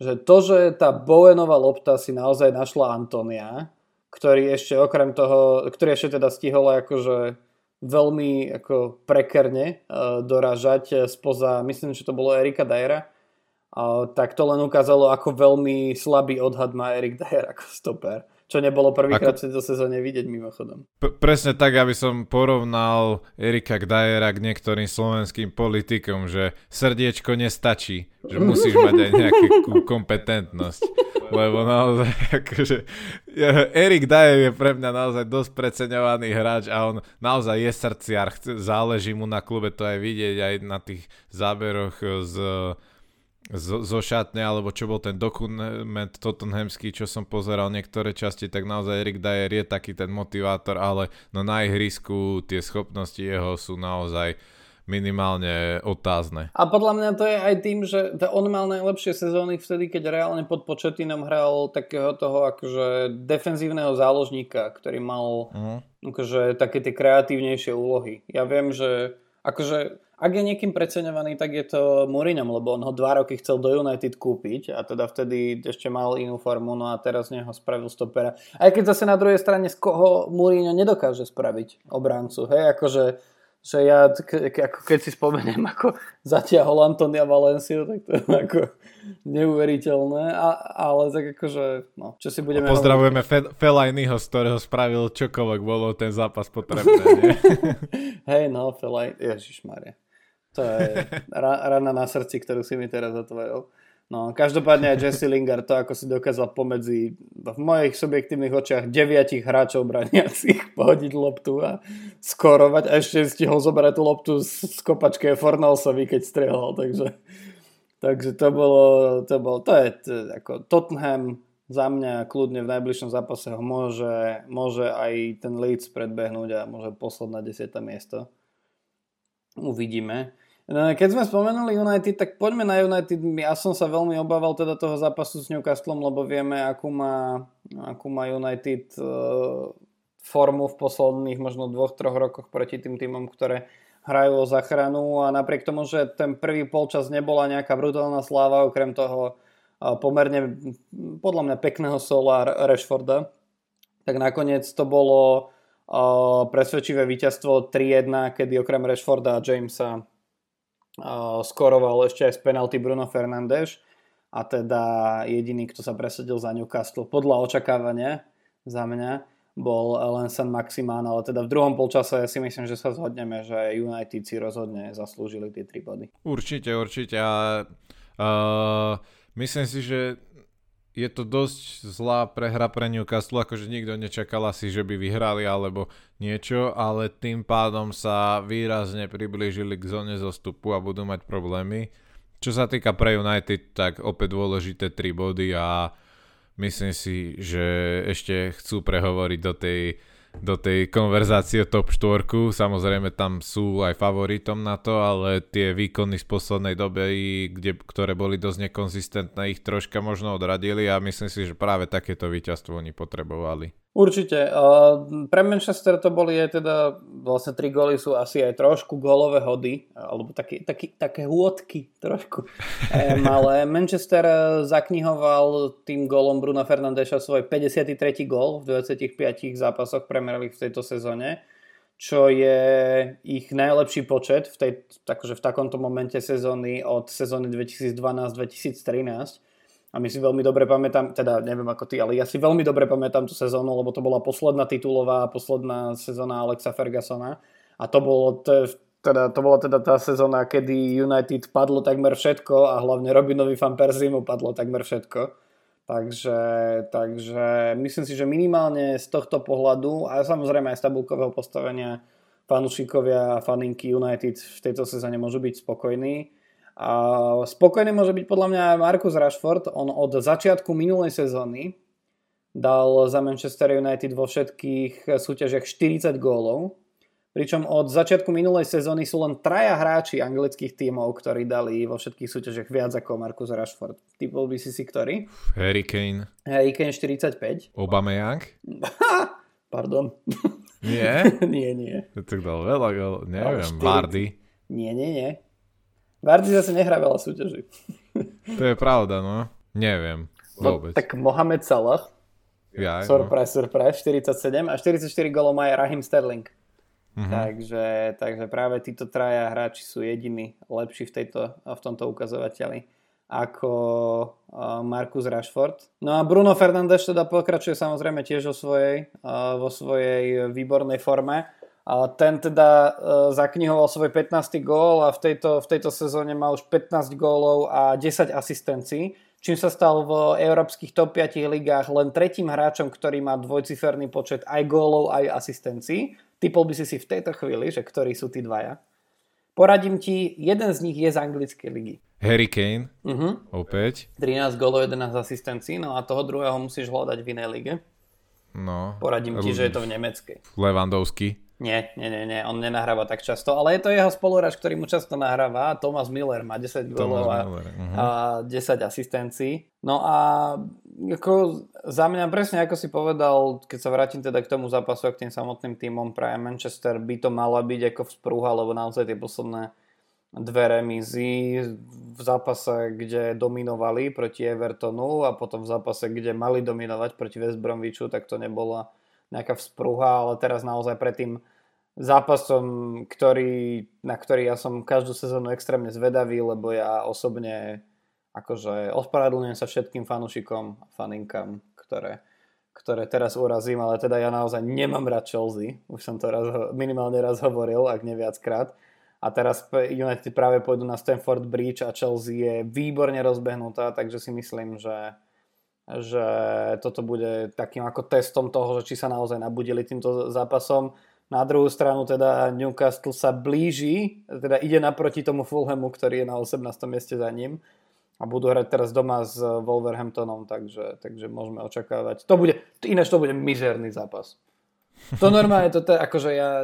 že to, že tá Bowenová lopta si naozaj našla Antonia, ktorý ešte okrem toho, ktorý ešte teda stihol akože veľmi ako prekerne uh, dorážať eh, spoza, myslím, že to bolo Erika Dajera, tak to len ukázalo, ako veľmi slabý odhad má Erik Dajer ako stoper. Čo nebolo prvýkrát v tejto sezóne vidieť mimochodom. P- presne tak, aby som porovnal Erika Gdajera k niektorým slovenským politikom, že srdiečko nestačí, že musíš mať aj nejakú kompetentnosť. Lebo naozaj, akože, Erik Dajer je pre mňa naozaj dosť preceňovaný hráč a on naozaj je srdciar, záleží mu na klube, to aj vidieť aj na tých záberoch z zo, zo šatne, alebo čo bol ten dokument Tottenhamský, čo som pozeral niektoré časti, tak naozaj Erik Dyer je taký ten motivátor, ale no na ihrisku tie schopnosti jeho sú naozaj minimálne otázne. A podľa mňa to je aj tým, že on mal najlepšie sezóny vtedy, keď reálne pod početinom hral takého toho akože defenzívneho záložníka, ktorý mal uh-huh. akože také tie kreatívnejšie úlohy. Ja viem, že akože ak je niekým preceňovaný, tak je to Mourinho, lebo on ho dva roky chcel do United kúpiť a teda vtedy ešte mal inú formu, no a teraz neho spravil stopera. Aj keď zase na druhej strane z koho Mourinho nedokáže spraviť obráncu, hej, akože že ja, ke, ako keď si spomeniem, ako zatiahol Antonia Valenciu, tak to je ako neuveriteľné, a, ale tak akože, no, čo si budeme... A pozdravujeme Fe, Felajnyho, z ktorého spravil čokoľvek bolo ten zápas potrebné? Hej, no, Felaj, ježišmarja. To je rana na srdci, ktorú si mi teraz otvoril. No, každopádne aj Jesse Lingard to, ako si dokázal pomedzi v mojich subjektívnych očiach deviatich hráčov braniacich pohodiť loptu a skorovať a ešte stihol zobrať tú loptu z, kopačke Fornalsovi, keď strieľal, takže, takže to bolo, to bolo, to je to, ako Tottenham za mňa kľudne v najbližšom zápase ho môže, môže aj ten Leeds predbehnúť a môže poslať na 10. miesto. Uvidíme. No, keď sme spomenuli United, tak poďme na United. Ja som sa veľmi obával teda toho zápasu s Newcastlom, lebo vieme, akú má, akú má United uh, formu v posledných možno dvoch, troch rokoch proti tým týmom, ktoré hrajú o zachranu a napriek tomu, že ten prvý polčas nebola nejaká brutálna sláva, okrem toho uh, pomerne podľa mňa pekného sola Rashforda, tak nakoniec to bolo uh, presvedčivé víťazstvo 3-1, kedy okrem Rashforda a Jamesa skoroval ešte aj z penalty Bruno Fernández a teda jediný, kto sa presadil za Newcastle podľa očakávania za mňa bol len San Maximán, ale teda v druhom polčase si myslím, že sa zhodneme, že United si rozhodne zaslúžili tie tri body. Určite, určite a uh, myslím si, že je to dosť zlá prehra pre Newcastle, akože nikto nečakal asi, že by vyhrali alebo niečo, ale tým pádom sa výrazne priblížili k zóne zostupu a budú mať problémy. Čo sa týka pre United, tak opäť dôležité 3 body a myslím si, že ešte chcú prehovoriť do tej do tej konverzácie top 4. Samozrejme tam sú aj favoritom na to, ale tie výkony z poslednej doby, kde, ktoré boli dosť nekonzistentné, ich troška možno odradili a myslím si, že práve takéto víťazstvo oni potrebovali. Určite. Pre Manchester to boli aj teda, vlastne tri góly sú asi aj trošku gólové hody, alebo také, také, také hôdky trošku. Ale Manchester zaknihoval tým gólom Bruna Fernandeša svoj 53. gól v 25 zápasoch Premier League v tejto sezóne, čo je ich najlepší počet v, tej, takže v takomto momente sezóny od sezóny 2012-2013 a my si veľmi dobre pamätám, teda neviem ako ty, ale ja si veľmi dobre pamätám tú sezónu, lebo to bola posledná titulová, posledná sezóna Alexa Fergusona a to bolo to, teda, to bola teda tá sezóna, kedy United padlo takmer všetko a hlavne Robinovi Van Persie mu padlo takmer všetko. Takže, takže myslím si, že minimálne z tohto pohľadu a samozrejme aj z tabulkového postavenia fanúšikovia a faninky United v tejto sezóne môžu byť spokojní. Spokojný môže byť podľa mňa Marcus Rashford. On od začiatku minulej sezóny dal za Manchester United vo všetkých súťažiach 40 gólov. Pričom od začiatku minulej sezóny sú len traja hráči anglických tímov, ktorí dali vo všetkých súťažiach viac ako Marcus Rashford. Typol by si si ktorý? Harry Kane. Harry Kane 45. Aubameyang? Pardon. Nie? nie, nie. To dal veľa. Neviem, Vardy. Nie, nie, nie. Vardy zase nehrá veľa súťaží. To je pravda, no. Neviem. No, vôbec. No, tak Mohamed Salah. Ja, surprise, no. surprise, 47 a 44 golov má aj Rahim Sterling. Uh-huh. Takže, takže práve títo traja hráči sú jediní lepší v, tejto, v tomto ukazovateľi ako Marcus Rashford. No a Bruno Fernandes teda pokračuje samozrejme tiež vo svojej, vo svojej výbornej forme a ten teda uh, zaknihoval svoj 15. gól a v tejto, v tejto sezóne má už 15 gólov a 10 asistencií, čím sa stal v európskych top 5 ligách len tretím hráčom, ktorý má dvojciferný počet aj gólov, aj asistencií. Typol by si si v tejto chvíli, že ktorí sú tí dvaja. Poradím ti, jeden z nich je z anglickej ligy. Harry Kane, uh-huh. opäť. 13 gólov, 11 asistencií, no a toho druhého musíš hľadať v inej lige. No. Poradím ti, že je to v nemeckej. Lewandowski. Nie, nie, nie, nie, on nenahráva tak často, ale je to jeho spoluhráč, ktorý mu často nahráva. Thomas Miller má 10 gólov a, uh-huh. a 10 asistencií. No a ako za mňa presne ako si povedal, keď sa vrátim teda k tomu zápasu a k tým samotným týmom pre Manchester, by to mala byť ako vzprúha, lebo naozaj tie posledné dve remízy v zápase, kde dominovali proti Evertonu a potom v zápase, kde mali dominovať proti West Bromwichu, tak to nebola nejaká vzprúha, ale teraz naozaj pred tým zápasom, ktorý, na ktorý ja som každú sezónu extrémne zvedavý, lebo ja osobne akože ospravedlňujem sa všetkým fanúšikom a faninkám, ktoré, ktoré teraz urazím, ale teda ja naozaj nemám rád Chelsea, už som to raz, minimálne raz hovoril, ak nie viackrát. A teraz United práve pôjdu na Stamford Bridge a Chelsea je výborne rozbehnutá, takže si myslím, že že toto bude takým ako testom toho, že či sa naozaj nabudili týmto zápasom. Na druhú stranu teda Newcastle sa blíži, teda ide naproti tomu Fulhamu, ktorý je na 18. mieste za ním a budú hrať teraz doma s Wolverhamptonom, takže, takže môžeme očakávať. To bude, ináč to bude mizerný zápas. To normálne, to, to akože ja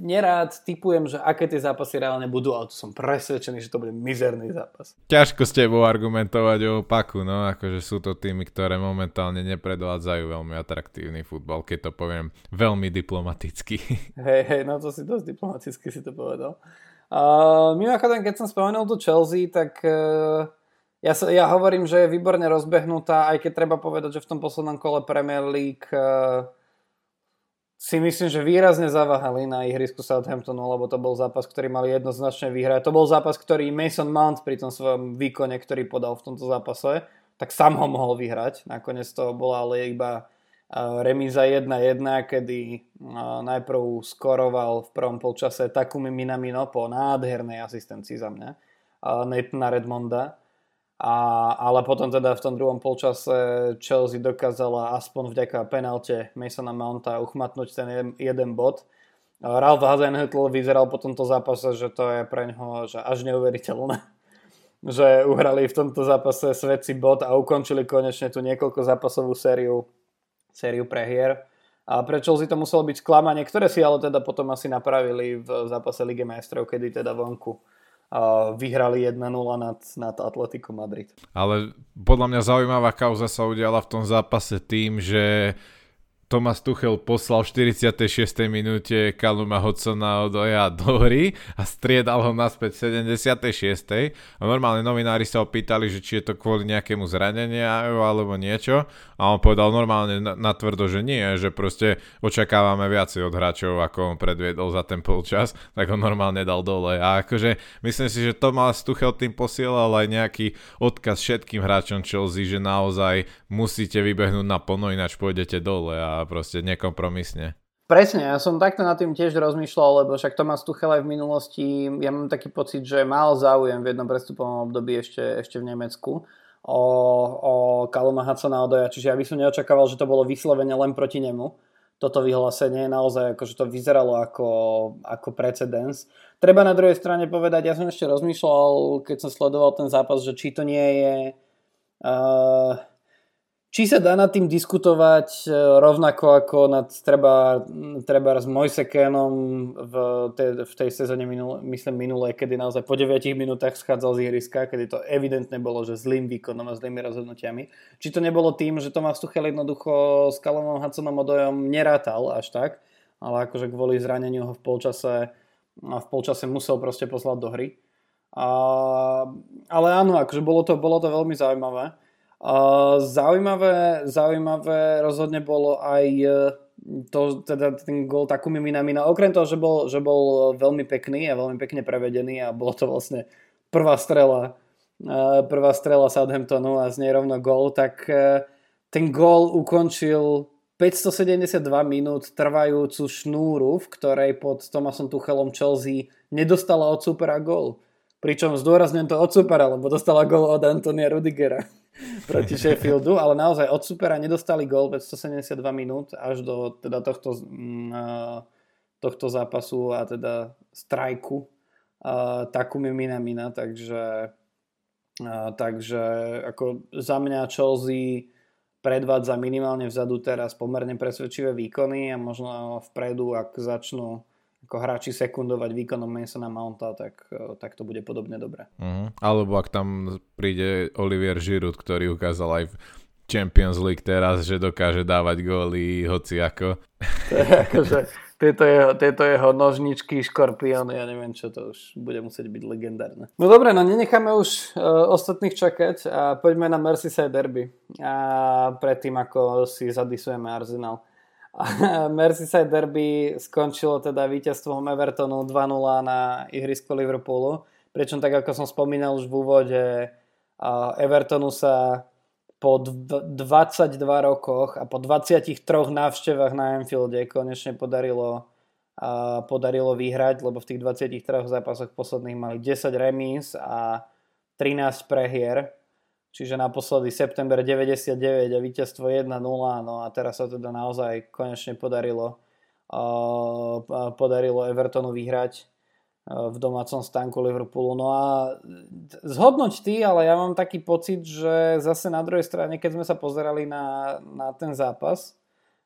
nerád typujem, že aké tie zápasy reálne budú, ale to som presvedčený, že to bude mizerný zápas. Ťažko s tebou argumentovať o opaku, no akože sú to týmy, ktoré momentálne nepredvádzajú veľmi atraktívny futbal, keď to poviem veľmi diplomaticky. Hej, hej, no to si dosť diplomaticky si to povedal. Uh, mimochodom, keď som spomenul tu Chelsea, tak uh, ja, sa, ja hovorím, že je výborne rozbehnutá, aj keď treba povedať, že v tom poslednom kole Premier League uh, si myslím, že výrazne zaváhali na ihrisku Southamptonu, lebo to bol zápas, ktorý mali jednoznačne vyhrať. To bol zápas, ktorý Mason Mount pri tom svojom výkone, ktorý podal v tomto zápase, tak sám ho mohol vyhrať. Nakoniec to bola ale iba remíza 1-1, kedy najprv skoroval v prvom polčase Takumi Minamino po nádhernej asistencii za mňa Nathana Redmonda a, ale potom teda v tom druhom polčase Chelsea dokázala aspoň vďaka penalte Masona Mounta uchmatnúť ten jeden, jeden bod. Ralph Hasenhüttl vyzeral po tomto zápase, že to je pre ňoho že až neuveriteľné. že uhrali v tomto zápase svedci bod a ukončili konečne tú niekoľko zápasovú sériu, sériu prehier. A pre Chelsea to muselo byť sklamanie, ktoré si ale teda potom asi napravili v zápase Lige majstrov, kedy teda vonku vyhrali 1-0 nad, nad Atletico Madrid. Ale podľa mňa zaujímavá kauza sa udiala v tom zápase tým, že Thomas Tuchel poslal v 46. minúte Kaluma Hodsona od Oja do hry a striedal ho naspäť v 76. A normálne novinári sa opýtali, že či je to kvôli nejakému zraneniu alebo niečo a on povedal normálne natvrdo, že nie, že proste očakávame viacej od hráčov, ako on predviedol za ten polčas, tak ho normálne dal dole. A akože myslím si, že Thomas Tuchel tým posielal aj nejaký odkaz všetkým hráčom Chelsea, že naozaj musíte vybehnúť na plno, ináč pôjdete dole a proste nekompromisne. Presne, ja som takto nad tým tiež rozmýšľal, lebo však Tomás Tuchel aj v minulosti, ja mám taký pocit, že mal záujem v jednom prestupovom období ešte, ešte v Nemecku o, o Kaluma Hadsona Odoja, čiže ja by som neočakával, že to bolo vyslovene len proti nemu. Toto vyhlásenie naozaj akože to vyzeralo ako, ako precedens. Treba na druhej strane povedať, ja som ešte rozmýšľal, keď som sledoval ten zápas, že či to nie je uh, či sa dá nad tým diskutovať e, rovnako ako nad treba, treba s Mojsekénom v tej, v tej sezóne minul, myslím minulé, kedy naozaj po 9 minútach schádzal z ihriska, kedy to evidentne bolo, že zlým výkonom a zlými rozhodnutiami. Či to nebolo tým, že Tomáš Tuchel jednoducho s Kalomom Hudsonom odojom nerátal až tak, ale akože kvôli zraneniu ho v polčase, v polčase musel proste poslať do hry. A, ale áno, akože bolo to, bolo to veľmi zaujímavé. Zaujímavé, zaujímavé rozhodne bolo aj e, to, teda ten gol Takumi Minamina. Okrem toho, že bol, že bol veľmi pekný a veľmi pekne prevedený a bolo to vlastne prvá strela uh, prvá strela Southamptonu a z nej rovno gol, tak ten gol ukončil 572 minút trvajúcu šnúru, v ktorej pod Tomasom Tuchelom Chelsea nedostala od supera gol. Pričom zdôrazňujem to od supera, lebo dostala gol od Antonia Rudigera proti Sheffieldu, ale naozaj od supera nedostali gól 572 minút až do teda tohto, uh, tohto zápasu a teda strajku Takumi Minamina, takže takže ako za mňa Chelsea predvádza minimálne vzadu teraz pomerne presvedčivé výkony a možno vpredu, ak začnú ako hráči sekundovať výkonom Masona Mounta, tak, e, tak to bude podobne dobre. Uh-huh. Alebo ak tam príde Olivier Giroud, ktorý ukázal aj v Champions League teraz, že dokáže dávať góly hoci ako. To je akože, tieto jeho, tieto jeho nožničky, škorpióny, ja neviem čo, to už bude musieť byť legendárne. No dobre, no nenecháme už uh, ostatných čakať a poďme na Merseyside Derby. A predtým, ako si zadisujeme Arsenal. Merseyside Derby skončilo teda víťazstvom Evertonu 2-0 na ihrisku Liverpoolu. Pričom tak ako som spomínal už v úvode, Evertonu sa po 22 rokoch a po 23 návštevách na Anfielde konečne podarilo, podarilo vyhrať, lebo v tých 23 zápasoch posledných mali 10 remíz a 13 prehier. Čiže naposledy september 99 a víťazstvo 1-0, no a teraz sa teda naozaj konečne podarilo, uh, podarilo Evertonu vyhrať v domácom stánku Liverpoolu. No a zhodnoť ty, ale ja mám taký pocit, že zase na druhej strane, keď sme sa pozerali na, na ten zápas,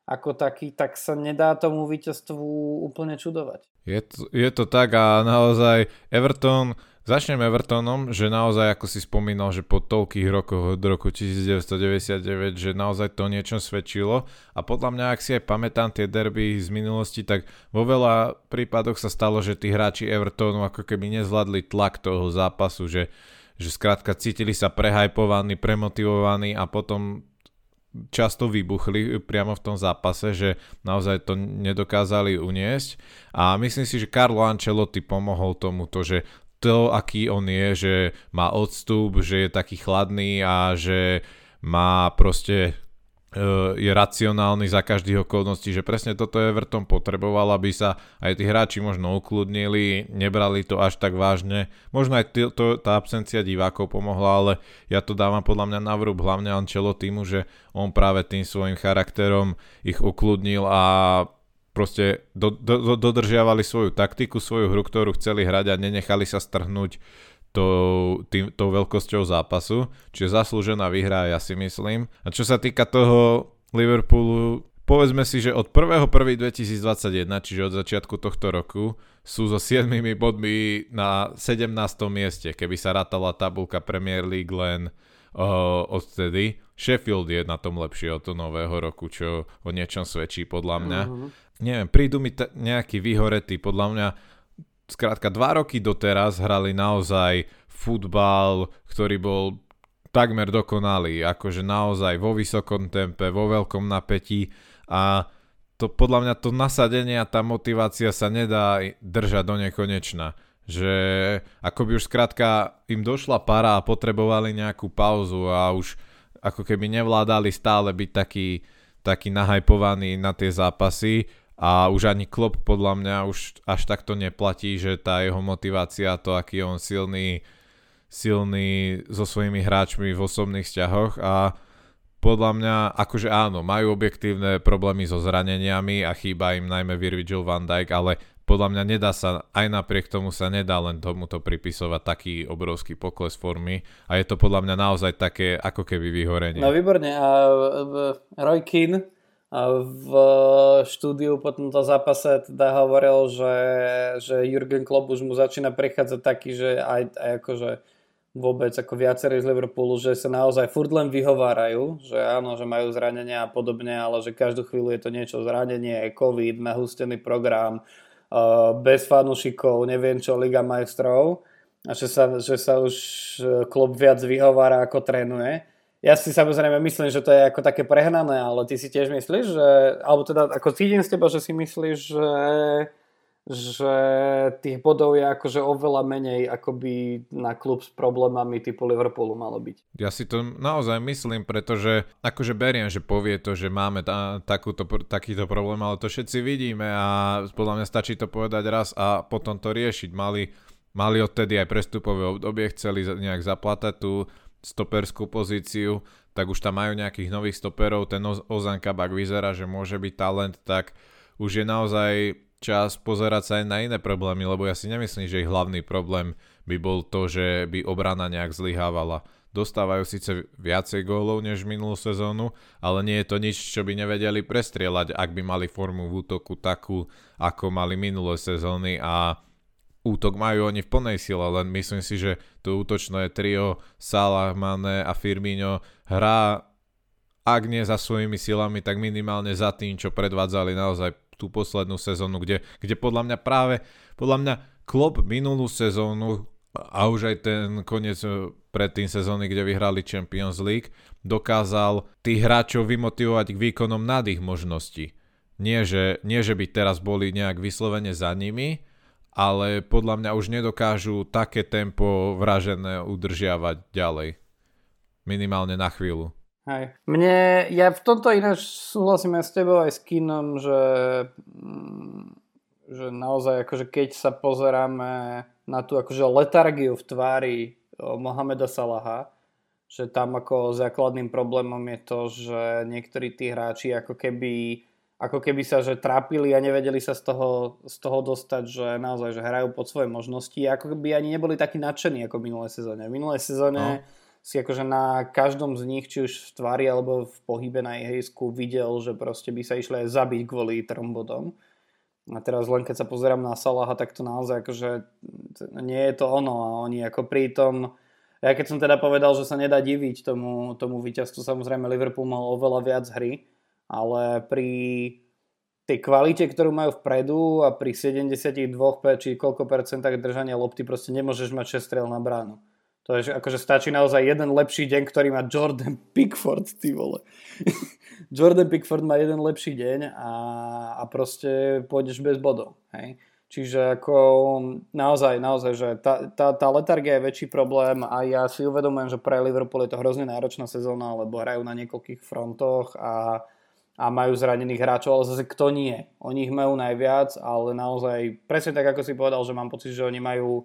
ako taký, tak sa nedá tomu víťazstvu úplne čudovať. Je to, je to tak a naozaj Everton Začnem Evertonom, že naozaj, ako si spomínal, že po toľkých rokoch od roku 1999, že naozaj to niečo svedčilo. A podľa mňa, ak si aj pamätám tie derby z minulosti, tak vo veľa prípadoch sa stalo, že tí hráči Evertonu ako keby nezvládli tlak toho zápasu, že, že skrátka cítili sa prehajpovaní, premotivovaní a potom často vybuchli priamo v tom zápase, že naozaj to nedokázali uniesť. A myslím si, že Carlo Ancelotti pomohol tomuto, že to, aký on je, že má odstup, že je taký chladný a že má proste e, je racionálny za každých okolností, že presne toto Everton potreboval, aby sa aj tí hráči možno ukludnili, nebrali to až tak vážne. Možno aj t- to, tá absencia divákov pomohla, ale ja to dávam podľa mňa na vrúb hlavne Ančelo týmu, že on práve tým svojim charakterom ich ukludnil a proste do, do, do, dodržiavali svoju taktiku, svoju hru, ktorú chceli hrať a nenechali sa strhnúť tou, tým, tou veľkosťou zápasu, čiže zaslúžená výhra, ja si myslím. A čo sa týka toho Liverpoolu, povedzme si, že od 1.1.2021, čiže od začiatku tohto roku, sú so 7 bodmi na 17. mieste, keby sa rátala tabulka Premier League len uh, odtedy. Sheffield je na tom lepšie od toho nového roku, čo o niečom svedčí podľa mňa. Uh-huh neviem, prídu mi t- nejakí vyhoretí, podľa mňa skrátka dva roky doteraz hrali naozaj futbal, ktorý bol takmer dokonalý, akože naozaj vo vysokom tempe, vo veľkom napätí a to podľa mňa to nasadenie a tá motivácia sa nedá držať do nekonečna. Že ako by už skrátka im došla para a potrebovali nejakú pauzu a už ako keby nevládali stále byť taký, taký nahajpovaný na tie zápasy a už ani Klopp podľa mňa už až takto neplatí, že tá jeho motivácia, to aký je on silný, silný so svojimi hráčmi v osobných vzťahoch a podľa mňa, akože áno, majú objektívne problémy so zraneniami a chýba im najmä Virgil van Dijk, ale podľa mňa nedá sa, aj napriek tomu sa nedá len tomuto pripisovať taký obrovský pokles formy a je to podľa mňa naozaj také ako keby vyhorenie. No výborne a Roy Keane v štúdiu po tomto zápase teda hovoril, že, že Jurgen Klopp už mu začína prichádzať taký, že aj, aj akože vôbec ako viacerí z Liverpoolu, že sa naozaj furt len vyhovárajú, že áno, že majú zranenia a podobne, ale že každú chvíľu je to niečo zranenie, COVID, nahustený program, bez fanúšikov, neviem čo, Liga majstrov. A že sa, že sa už klub viac vyhovára ako trénuje ja si samozrejme myslím, že to je ako také prehnané, ale ty si tiež myslíš, že, alebo teda ako cítim z teba, že si myslíš, že, že tých bodov je akože oveľa menej, ako by na klub s problémami typu Liverpoolu malo byť. Ja si to naozaj myslím, pretože akože beriem, že povie to, že máme ta, takúto, takýto problém, ale to všetci vidíme a podľa mňa stačí to povedať raz a potom to riešiť. Mali, mali odtedy aj prestupové obdobie, chceli nejak zaplatať tú stoperskú pozíciu, tak už tam majú nejakých nových stoperov, ten Ozan Kabak vyzerá, že môže byť talent, tak už je naozaj čas pozerať sa aj na iné problémy, lebo ja si nemyslím, že ich hlavný problém by bol to, že by obrana nejak zlyhávala. Dostávajú síce viacej gólov než minulú sezónu, ale nie je to nič, čo by nevedeli prestrieľať, ak by mali formu v útoku takú, ako mali minulé sezóny a útok majú oni v plnej sile, len myslím si, že to útočné trio Salah, Mane a Firmino hrá ak nie za svojimi silami, tak minimálne za tým, čo predvádzali naozaj tú poslednú sezónu, kde, kde podľa mňa práve, podľa mňa Klopp minulú sezónu a už aj ten koniec e, pred tým sezóny, kde vyhrali Champions League, dokázal tých hráčov vymotivovať k výkonom nad ich možností. Nie že, nie, že by teraz boli nejak vyslovene za nimi, ale podľa mňa už nedokážu také tempo vražené udržiavať ďalej. Minimálne na chvíľu. Hej. Mne, ja v tomto ináč súhlasím aj s tebou aj s Kinom, že, mm, že naozaj akože keď sa pozeráme na tú akože letargiu v tvári Mohameda Salaha, že tam ako základným problémom je to, že niektorí tí hráči ako keby, ako keby sa že trápili a nevedeli sa z toho, z toho dostať, že naozaj že hrajú pod svoje možnosti a ako by ani neboli takí nadšení ako v minulé sezóne. V minulé sezóne no. si akože na každom z nich, či už v tvári alebo v pohybe na ihrisku videl, že proste by sa išli aj zabiť kvôli trom bodom. A teraz len keď sa pozerám na Salaha, tak to naozaj akože nie je to ono a oni ako pri tom, ja keď som teda povedal, že sa nedá diviť tomu, tomu víťazstvu, samozrejme Liverpool mal oveľa viac hry, ale pri tej kvalite, ktorú majú vpredu a pri 72 či koľko percentách držania lopty proste nemôžeš mať 6 strel na bránu. To je, že akože stačí naozaj jeden lepší deň, ktorý má Jordan Pickford, ty vole. Jordan Pickford má jeden lepší deň a, a proste pôjdeš bez bodov. Hej? Čiže ako naozaj, naozaj, že tá, tá, tá letargia je väčší problém a ja si uvedomujem, že pre Liverpool je to hrozne náročná sezóna, lebo hrajú na niekoľkých frontoch a, a majú zranených hráčov, ale zase kto nie? Oni ich majú najviac, ale naozaj, presne tak ako si povedal, že mám pocit, že oni majú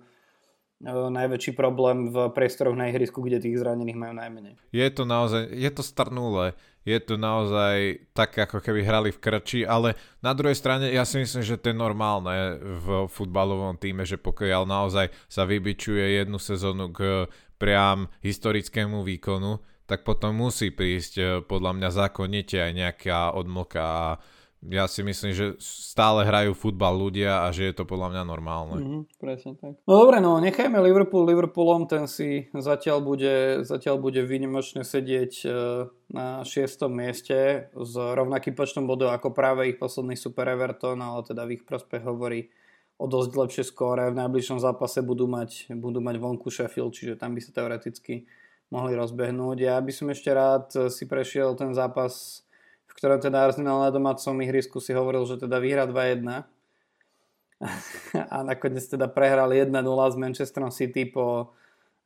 E, najväčší problém v priestoroch na ihrisku, kde tých zranených majú najmenej. Je to naozaj, je to starnulé, je to naozaj tak, ako keby hrali v krči, ale na druhej strane ja si myslím, že to je normálne v futbalovom týme, že pokiaľ naozaj sa vybičuje jednu sezónu k priam historickému výkonu, tak potom musí prísť e, podľa mňa zákonite aj nejaká odmlka a ja si myslím, že stále hrajú futbal ľudia a že je to podľa mňa normálne. Mm-hmm, presne tak. No dobre, no nechajme Liverpool Liverpoolom, ten si zatiaľ bude, zatiaľ bude výnimočne sedieť e, na šiestom mieste s rovnakým počtom bodov ako práve ich posledný super Everton, ale teda v ich prospech hovorí o dosť lepšie skóre. V najbližšom zápase budú mať, budú mať vonku Sheffield, čiže tam by sa teoreticky mohli rozbehnúť. Ja by som ešte rád si prešiel ten zápas v ktorom teda Arsenal na domácom ihrisku si hovoril, že teda vyhrá 2-1 a nakoniec teda prehral 1-0 s Manchesterom City po,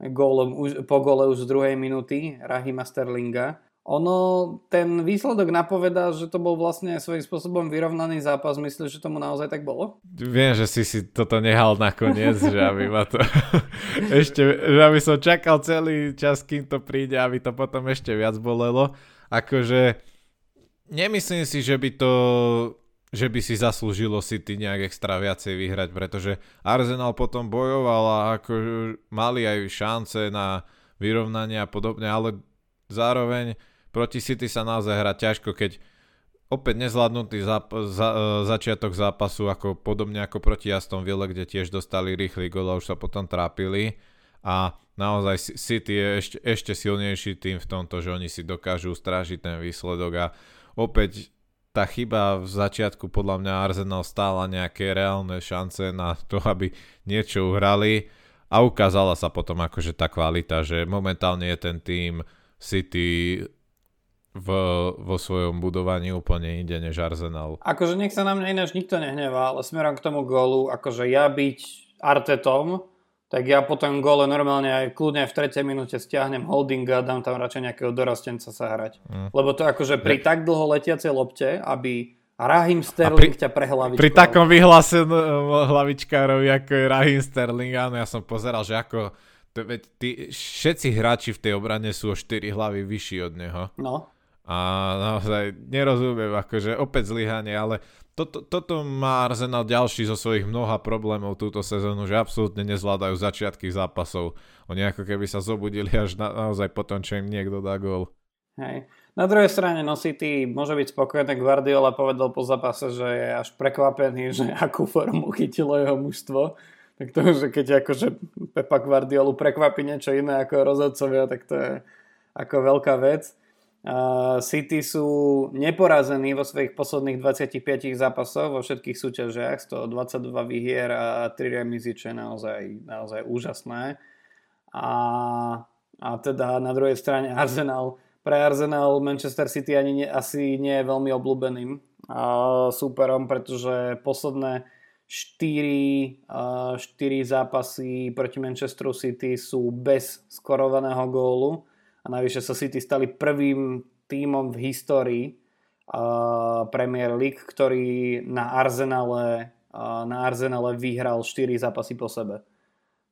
gólom, po gole už z druhej minúty Rahima Sterlinga. Ono, ten výsledok napovedá, že to bol vlastne svojím spôsobom vyrovnaný zápas. Myslíš, že tomu naozaj tak bolo? Viem, že si si toto nehal nakoniec, že aby ma to... ešte, že aby som čakal celý čas, kým to príde, aby to potom ešte viac bolelo. Akože nemyslím si, že by to že by si zaslúžilo City nejak extra viacej vyhrať, pretože Arsenal potom bojoval a ako mali aj šance na vyrovnanie a podobne, ale zároveň proti City sa naozaj hrá ťažko, keď opäť nezvládnutý zap- za- e, začiatok zápasu, ako podobne ako proti Aston Ville, kde tiež dostali rýchly gol a už sa potom trápili. A naozaj City je ešte, ešte silnejší tým v tomto, že oni si dokážu strážiť ten výsledok. A opäť tá chyba v začiatku podľa mňa Arsenal stála nejaké reálne šance na to, aby niečo uhrali. A ukázala sa potom akože tá kvalita, že momentálne je ten tým City v, vo svojom budovaní úplne inde než Arsenal. Akože nech sa na mňa ináč nikto nehnevá, ale smerom k tomu gólu, akože ja byť Artetom, tak ja po tom gole normálne aj kľudne v tretej minúte stiahnem holdinga a dám tam radšej nejakého dorastenca sa hrať. Mm. Lebo to akože pri ja. tak dlho letiacej lopte, aby Rahim Sterling pri, ťa prehlavičkoval. Pri takom vyhlásenom hlavičkárovi ako je Rahim Sterling, áno, ja som pozeral, že ako veď, tí, všetci hráči v tej obrane sú o 4 hlavy vyšší od neho. No. A naozaj nerozumiem, akože opäť zlyhanie, ale toto, toto má Arsenal ďalší zo svojich mnoha problémov túto sezónu, že absolútne nezvládajú začiatky zápasov. Oni ako keby sa zobudili až na, naozaj potom, čo im niekto dá gól. Hej. Na druhej strane no City môže byť spokojný. Guardiola povedal po zápase, že je až prekvapený, že akú formu chytilo jeho mužstvo. Tak to, že keď akože Pepa Guardiolu prekvapí niečo iné ako rozhodcovia, tak to je ako veľká vec. City sú neporazení vo svojich posledných 25 zápasoch vo všetkých súťažiach, 122 výhier a 3 remizy, čo je naozaj, naozaj úžasné. A, a teda na druhej strane Arsenal, pre Arsenal Manchester City ani nie, asi nie je veľmi obľúbeným súperom, pretože posledné 4, 4 zápasy proti Manchesteru City sú bez skorovaného gólu a navyše sa City stali prvým tímom v histórii uh, Premier League, ktorý na Arsenale, uh, na Arsenale vyhral 4 zápasy po sebe.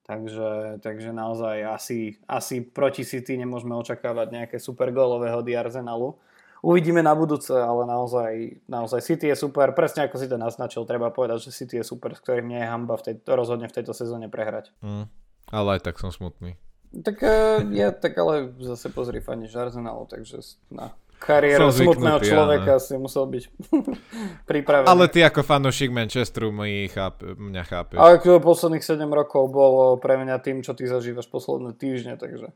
Takže, takže naozaj asi, asi proti City nemôžeme očakávať nejaké super gólové hody Arsenalu. Uvidíme na budúce, ale naozaj, naozaj City je super. Presne ako si to naznačil, treba povedať, že City je super, s ktorým nie je hamba v tej, rozhodne v tejto sezóne prehrať. Mm, ale aj tak som smutný. Tak uh, ja tak ale zase pozri fani Arsenalu, takže na kariéru smutného človeka áno. si musel byť pripravený. Ale ty ako fanúšik Manchesteru my cháp, mňa chápeš. Ale posledných 7 rokov bolo pre mňa tým, čo ty zažívaš posledné týždne, takže,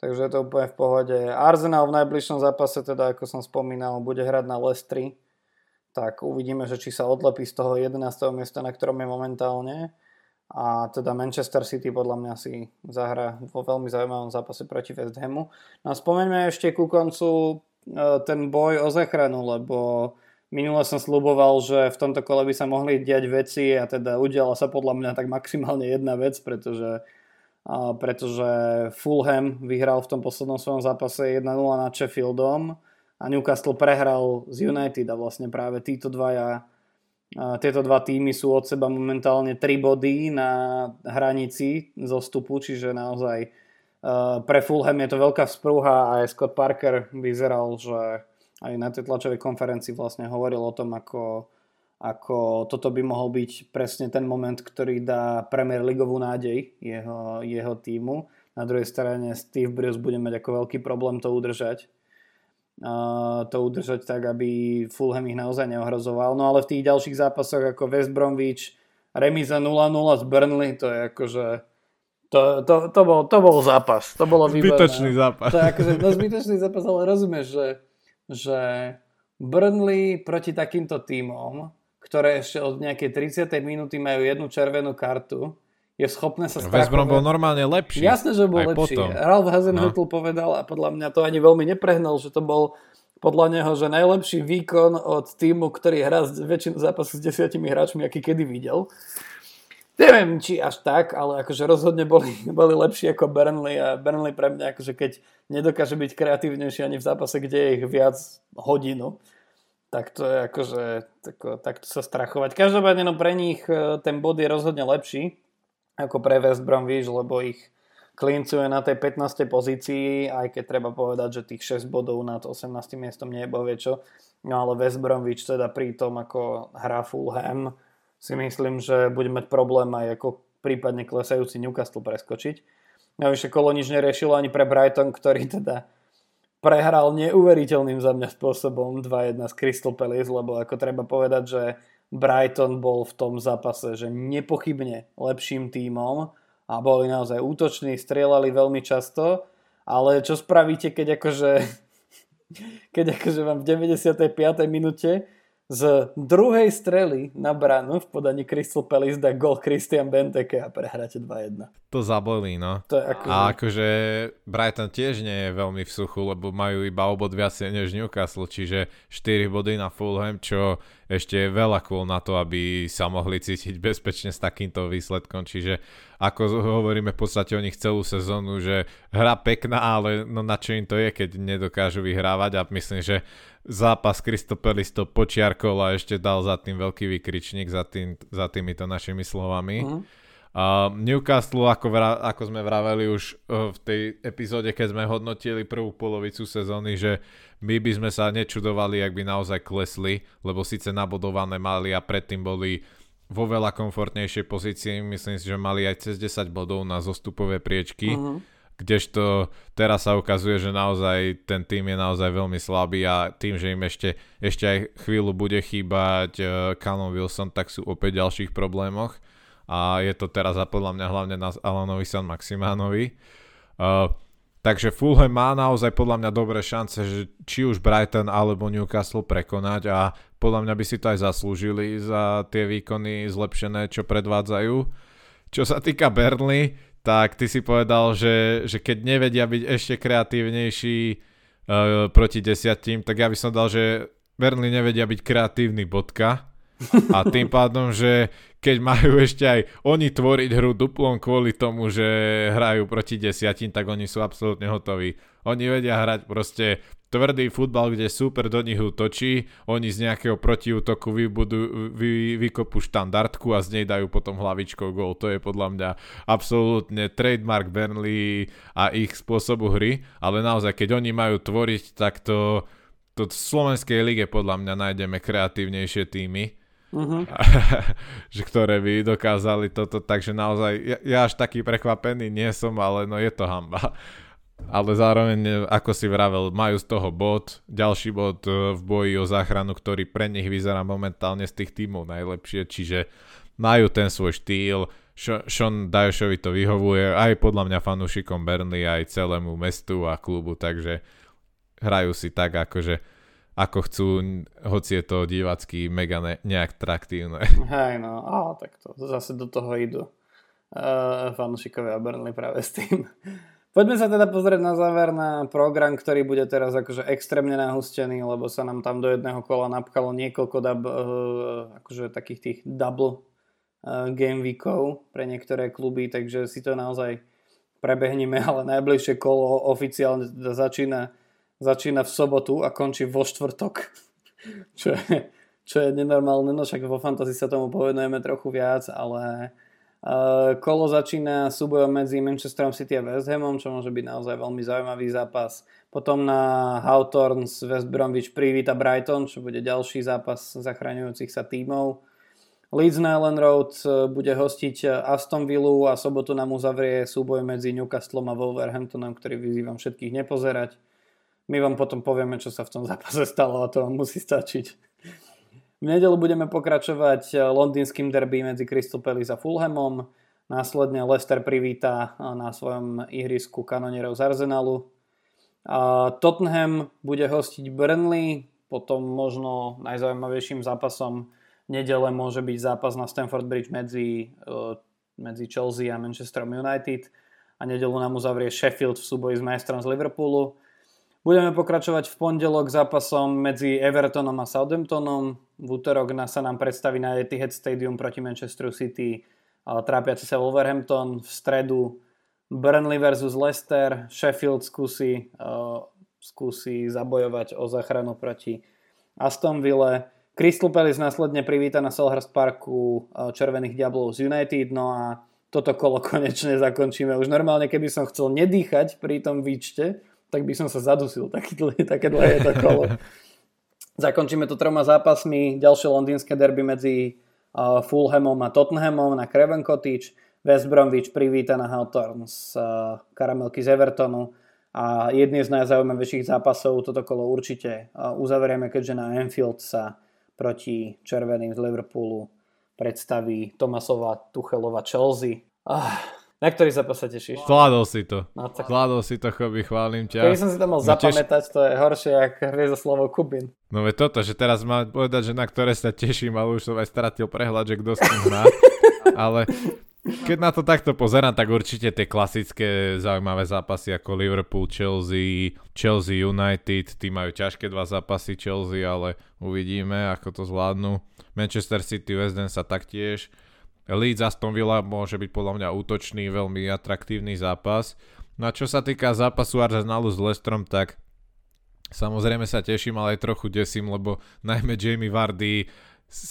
takže je to úplne v pohode. Arsenal v najbližšom zápase, teda ako som spomínal, bude hrať na Lestri, tak uvidíme, že či sa odlepí z toho 11. miesta, na ktorom je momentálne a teda Manchester City podľa mňa si zahra vo veľmi zaujímavom zápase proti West Hamu. No a spomeňme ešte ku koncu e, ten boj o zachranu, lebo minule som sluboval, že v tomto kole by sa mohli diať veci a teda udiala sa podľa mňa tak maximálne jedna vec, pretože, pretože Fulham vyhral v tom poslednom svojom zápase 1-0 nad Sheffieldom a Newcastle prehral z United a vlastne práve títo dvaja tieto dva týmy sú od seba momentálne 3 body na hranici zostupu, čiže naozaj pre Fulham je to veľká vzprúha a aj Scott Parker vyzeral, že aj na tej tlačovej konferencii vlastne hovoril o tom, ako, ako toto by mohol byť presne ten moment, ktorý dá Premier Leagueovú nádej jeho, jeho týmu. Na druhej strane Steve Bruce bude mať ako veľký problém to udržať to udržať tak, aby Fulham ich naozaj neohrozoval. No ale v tých ďalších zápasoch ako West Bromwich, remiza 0-0 z Burnley, to je akože to, to, to, bol, to bol zápas. To bolo výborné. Zbytočný zápas. To je akože, no zbytočný zápas, ale rozumieš, že, že Burnley proti takýmto týmom, ktoré ešte od nejakej 30. minúty majú jednu červenú kartu, je schopné sa strachovať. West Brom bol normálne lepší. Jasné, že bol lepší. Potom. Ralph Hasenhüttl no. povedal a podľa mňa to ani veľmi neprehnal, že to bol podľa neho, že najlepší výkon od týmu, ktorý hrá väčšinu zápasu s desiatimi hráčmi, aký kedy videl. Neviem, či až tak, ale akože rozhodne boli, boli lepší ako Burnley a Burnley pre mňa, akože keď nedokáže byť kreatívnejší ani v zápase, kde je ich viac hodinu, tak to je akože, tak, tak to sa strachovať. Každopádne no pre nich eh, ten bod je rozhodne lepší, ako pre West Bromwich, lebo ich klincuje na tej 15. pozícii, aj keď treba povedať, že tých 6 bodov nad 18. miestom nie je čo. No ale West Bromwich teda pri tom, ako hrá Fulham, si myslím, že bude mať problém aj ako prípadne klesajúci Newcastle preskočiť. Navyše kolo nič neriešilo ani pre Brighton, ktorý teda prehral neuveriteľným za mňa spôsobom 2-1 z Crystal Palace, lebo ako treba povedať, že Brighton bol v tom zápase, že nepochybne lepším tímom a boli naozaj útoční, strieľali veľmi často, ale čo spravíte, keď akože keď akože vám v 95. minúte z druhej strely na bránu v podaní Crystal Palace dá gol Christian Benteke a prehráte 2-1. To zabolí, no. To je ako... A akože Brighton tiež nie je veľmi v suchu, lebo majú iba obod viacej než Newcastle, čiže 4 body na Fulham, čo ešte je veľa cool na to, aby sa mohli cítiť bezpečne s takýmto výsledkom, čiže ako hovoríme v podstate o nich celú sezónu, že hra pekná, ale no na čo im to je, keď nedokážu vyhrávať a myslím, že zápas Kristopelis to počiarkol a ešte dal za tým veľký vykričník za, tým, za týmito našimi slovami. Mm. Uh, Newcastle, ako, vra, ako sme vraveli už uh, v tej epizóde, keď sme hodnotili prvú polovicu sezóny, že my by sme sa nečudovali, ak by naozaj klesli, lebo síce nabodované mali a predtým boli vo veľa komfortnejšej pozícii, myslím si, že mali aj cez 10 bodov na zostupové priečky, uh-huh. Kdežto teraz sa ukazuje, že naozaj ten tým je naozaj veľmi slabý a tým, že im ešte, ešte aj chvíľu bude chýbať uh, Callum Wilson, tak sú opäť v ďalších problémoch a je to teraz a podľa mňa hlavne na Alanovi San Maximánovi. Uh, takže Fulham má naozaj podľa mňa dobré šance, že či už Brighton alebo Newcastle prekonať a podľa mňa by si to aj zaslúžili za tie výkony zlepšené, čo predvádzajú. Čo sa týka Burnley, tak ty si povedal, že, že keď nevedia byť ešte kreatívnejší uh, proti desiatím, tak ja by som dal, že Burnley nevedia byť kreatívny bodka a tým pádom, že keď majú ešte aj oni tvoriť hru duplom kvôli tomu, že hrajú proti desiatin, tak oni sú absolútne hotoví. Oni vedia hrať proste tvrdý futbal, kde super do nich útočí, oni z nejakého protiútoku vybudu, vy, vykopú štandardku a z nej dajú potom hlavičkou gól. To je podľa mňa absolútne trademark Burnley a ich spôsobu hry, ale naozaj, keď oni majú tvoriť, tak to, to v Slovenskej lige podľa mňa nájdeme kreatívnejšie týmy uh-huh. že ktoré by dokázali toto, takže naozaj ja, ja až taký prekvapený nie som, ale no je to hamba. Ale zároveň, ako si vravel, majú z toho bod, ďalší bod e, v boji o záchranu, ktorý pre nich vyzerá momentálne z tých tímov najlepšie, čiže majú ten svoj štýl, Sean Dajošovi to vyhovuje, aj podľa mňa fanúšikom Burnley, aj celému mestu a klubu, takže hrajú si tak, akože ako chcú, hoci je to divacky mega ne, neatraktívne. Hej, no, á, tak to zase do toho idú uh, fanúšikovia Burnley práve s tým. Poďme sa teda pozrieť na záver na program, ktorý bude teraz akože extrémne nahustený, lebo sa nám tam do jedného kola napchalo niekoľko dub, uh, akože takých tých double uh, game weekov pre niektoré kluby, takže si to naozaj prebehneme, ale najbližšie kolo oficiálne začína začína v sobotu a končí vo štvrtok. čo, je, čo je nenormálne, no však vo fantasy sa tomu povedujeme trochu viac, ale kolo začína súbojom medzi Manchesterom City a West Hamom, čo môže byť naozaj veľmi zaujímavý zápas. Potom na Hawthorns West Bromwich privíta Brighton, čo bude ďalší zápas zachraňujúcich sa tímov. Leeds na Ellen Road e, bude hostiť Aston Villa a sobotu nám uzavrie súboj medzi Newcastlom a Wolverhamptonom, ktorý vyzývam všetkých nepozerať. My vám potom povieme, čo sa v tom zápase stalo a to vám musí stačiť. V nedelu budeme pokračovať londýnskym derby medzi Crystal Palace a Fulhamom. Následne Leicester privíta na svojom ihrisku kanonierov z Arsenalu. Tottenham bude hostiť Burnley, potom možno najzaujímavejším zápasom nedele môže byť zápas na Stamford Bridge medzi, e, medzi Chelsea a Manchester United a nedelu nám uzavrie Sheffield v súboji s majstrom z Liverpoolu. Budeme pokračovať v pondelok zápasom medzi Evertonom a Southamptonom. V útorok sa nám predstaví na Etihad Stadium proti Manchester City trápiaci sa Wolverhampton. V stredu Burnley versus Leicester. Sheffield skúsi, uh, skúsi zabojovať o záchranu proti Aston Ville. Crystal Palace následne privíta na Selhurst Parku Červených Diablov z United. No a toto kolo konečne zakončíme. Už normálne, keby som chcel nedýchať pri tom výčte, tak by som sa zadusil. Taký dlhé, také dlhé to kolo. Zakončíme to troma zápasmi. Ďalšie londýnske derby medzi uh, Fulhamom a Tottenhamom na Craven Cottage. West Bromwich privíta na Hawthorns uh, karamelky z Evertonu. A jedný z najzaujímavejších zápasov toto kolo určite uh, uzavrieme, keďže na Anfield sa proti červeným z Liverpoolu predstaví Tomasova Tuchelova Chelsea. Ah, na ktorý zápas sa tešíš? Zvládol si to. No, tak... Zvládol si to, choby, chválim ťa. Keby som si to mal no, zapamätať, teš... to je horšie, ako vie za slovo Kubin. No ve toto, že teraz má povedať, že na ktoré sa teším, ale už som aj stratil prehľad, že kto s tým hrá. ale keď na to takto pozerám, tak určite tie klasické zaujímavé zápasy ako Liverpool, Chelsea, Chelsea United, tí majú ťažké dva zápasy Chelsea, ale uvidíme, ako to zvládnu. Manchester City, West Ham sa taktiež Leeds Aston Villa môže byť podľa mňa útočný, veľmi atraktívny zápas. No a čo sa týka zápasu Arsenalu s Lestrom, tak samozrejme sa teším, ale aj trochu desím, lebo najmä Jamie Vardy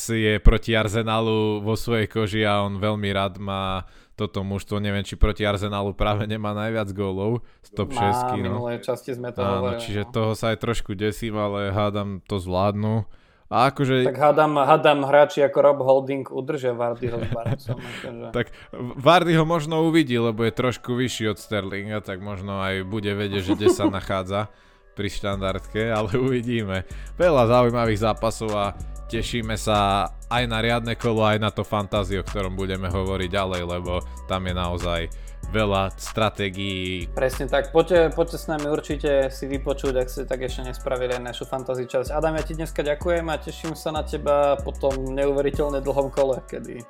je proti Arsenalu vo svojej koži a on veľmi rád má toto mužstvo, neviem, či proti Arsenalu práve nemá najviac gólov z top 6. No. minulé časti sme to Áno, hovorili. Čiže no. toho sa aj trošku desím, ale hádam to zvládnu. A akože... Tak hádam, hádam hráči ako Rob Holding udržia Vardyho s Barcom. Akože. tak Vardy ho možno uvidí, lebo je trošku vyšší od Sterlinga, tak možno aj bude vedieť, že kde sa nachádza pri štandardke, ale uvidíme. Veľa zaujímavých zápasov a tešíme sa aj na riadne kolo, aj na to fantáziu, o ktorom budeme hovoriť ďalej, lebo tam je naozaj veľa stratégií. Presne tak, poďte, poďte s nami určite si vypočuť, ak ste tak ešte nespravili našu fantasy časť. Adam, ja ti dneska ďakujem a teším sa na teba po tom neuveriteľne dlhom kole, kedy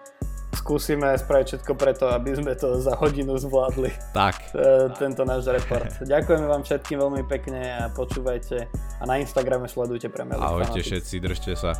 skúsime spraviť všetko preto, aby sme to za hodinu zvládli. Tak. Tento náš report. Ďakujeme vám všetkým veľmi pekne a počúvajte a na Instagrame sledujte Premier Ahojte všetci, držte sa.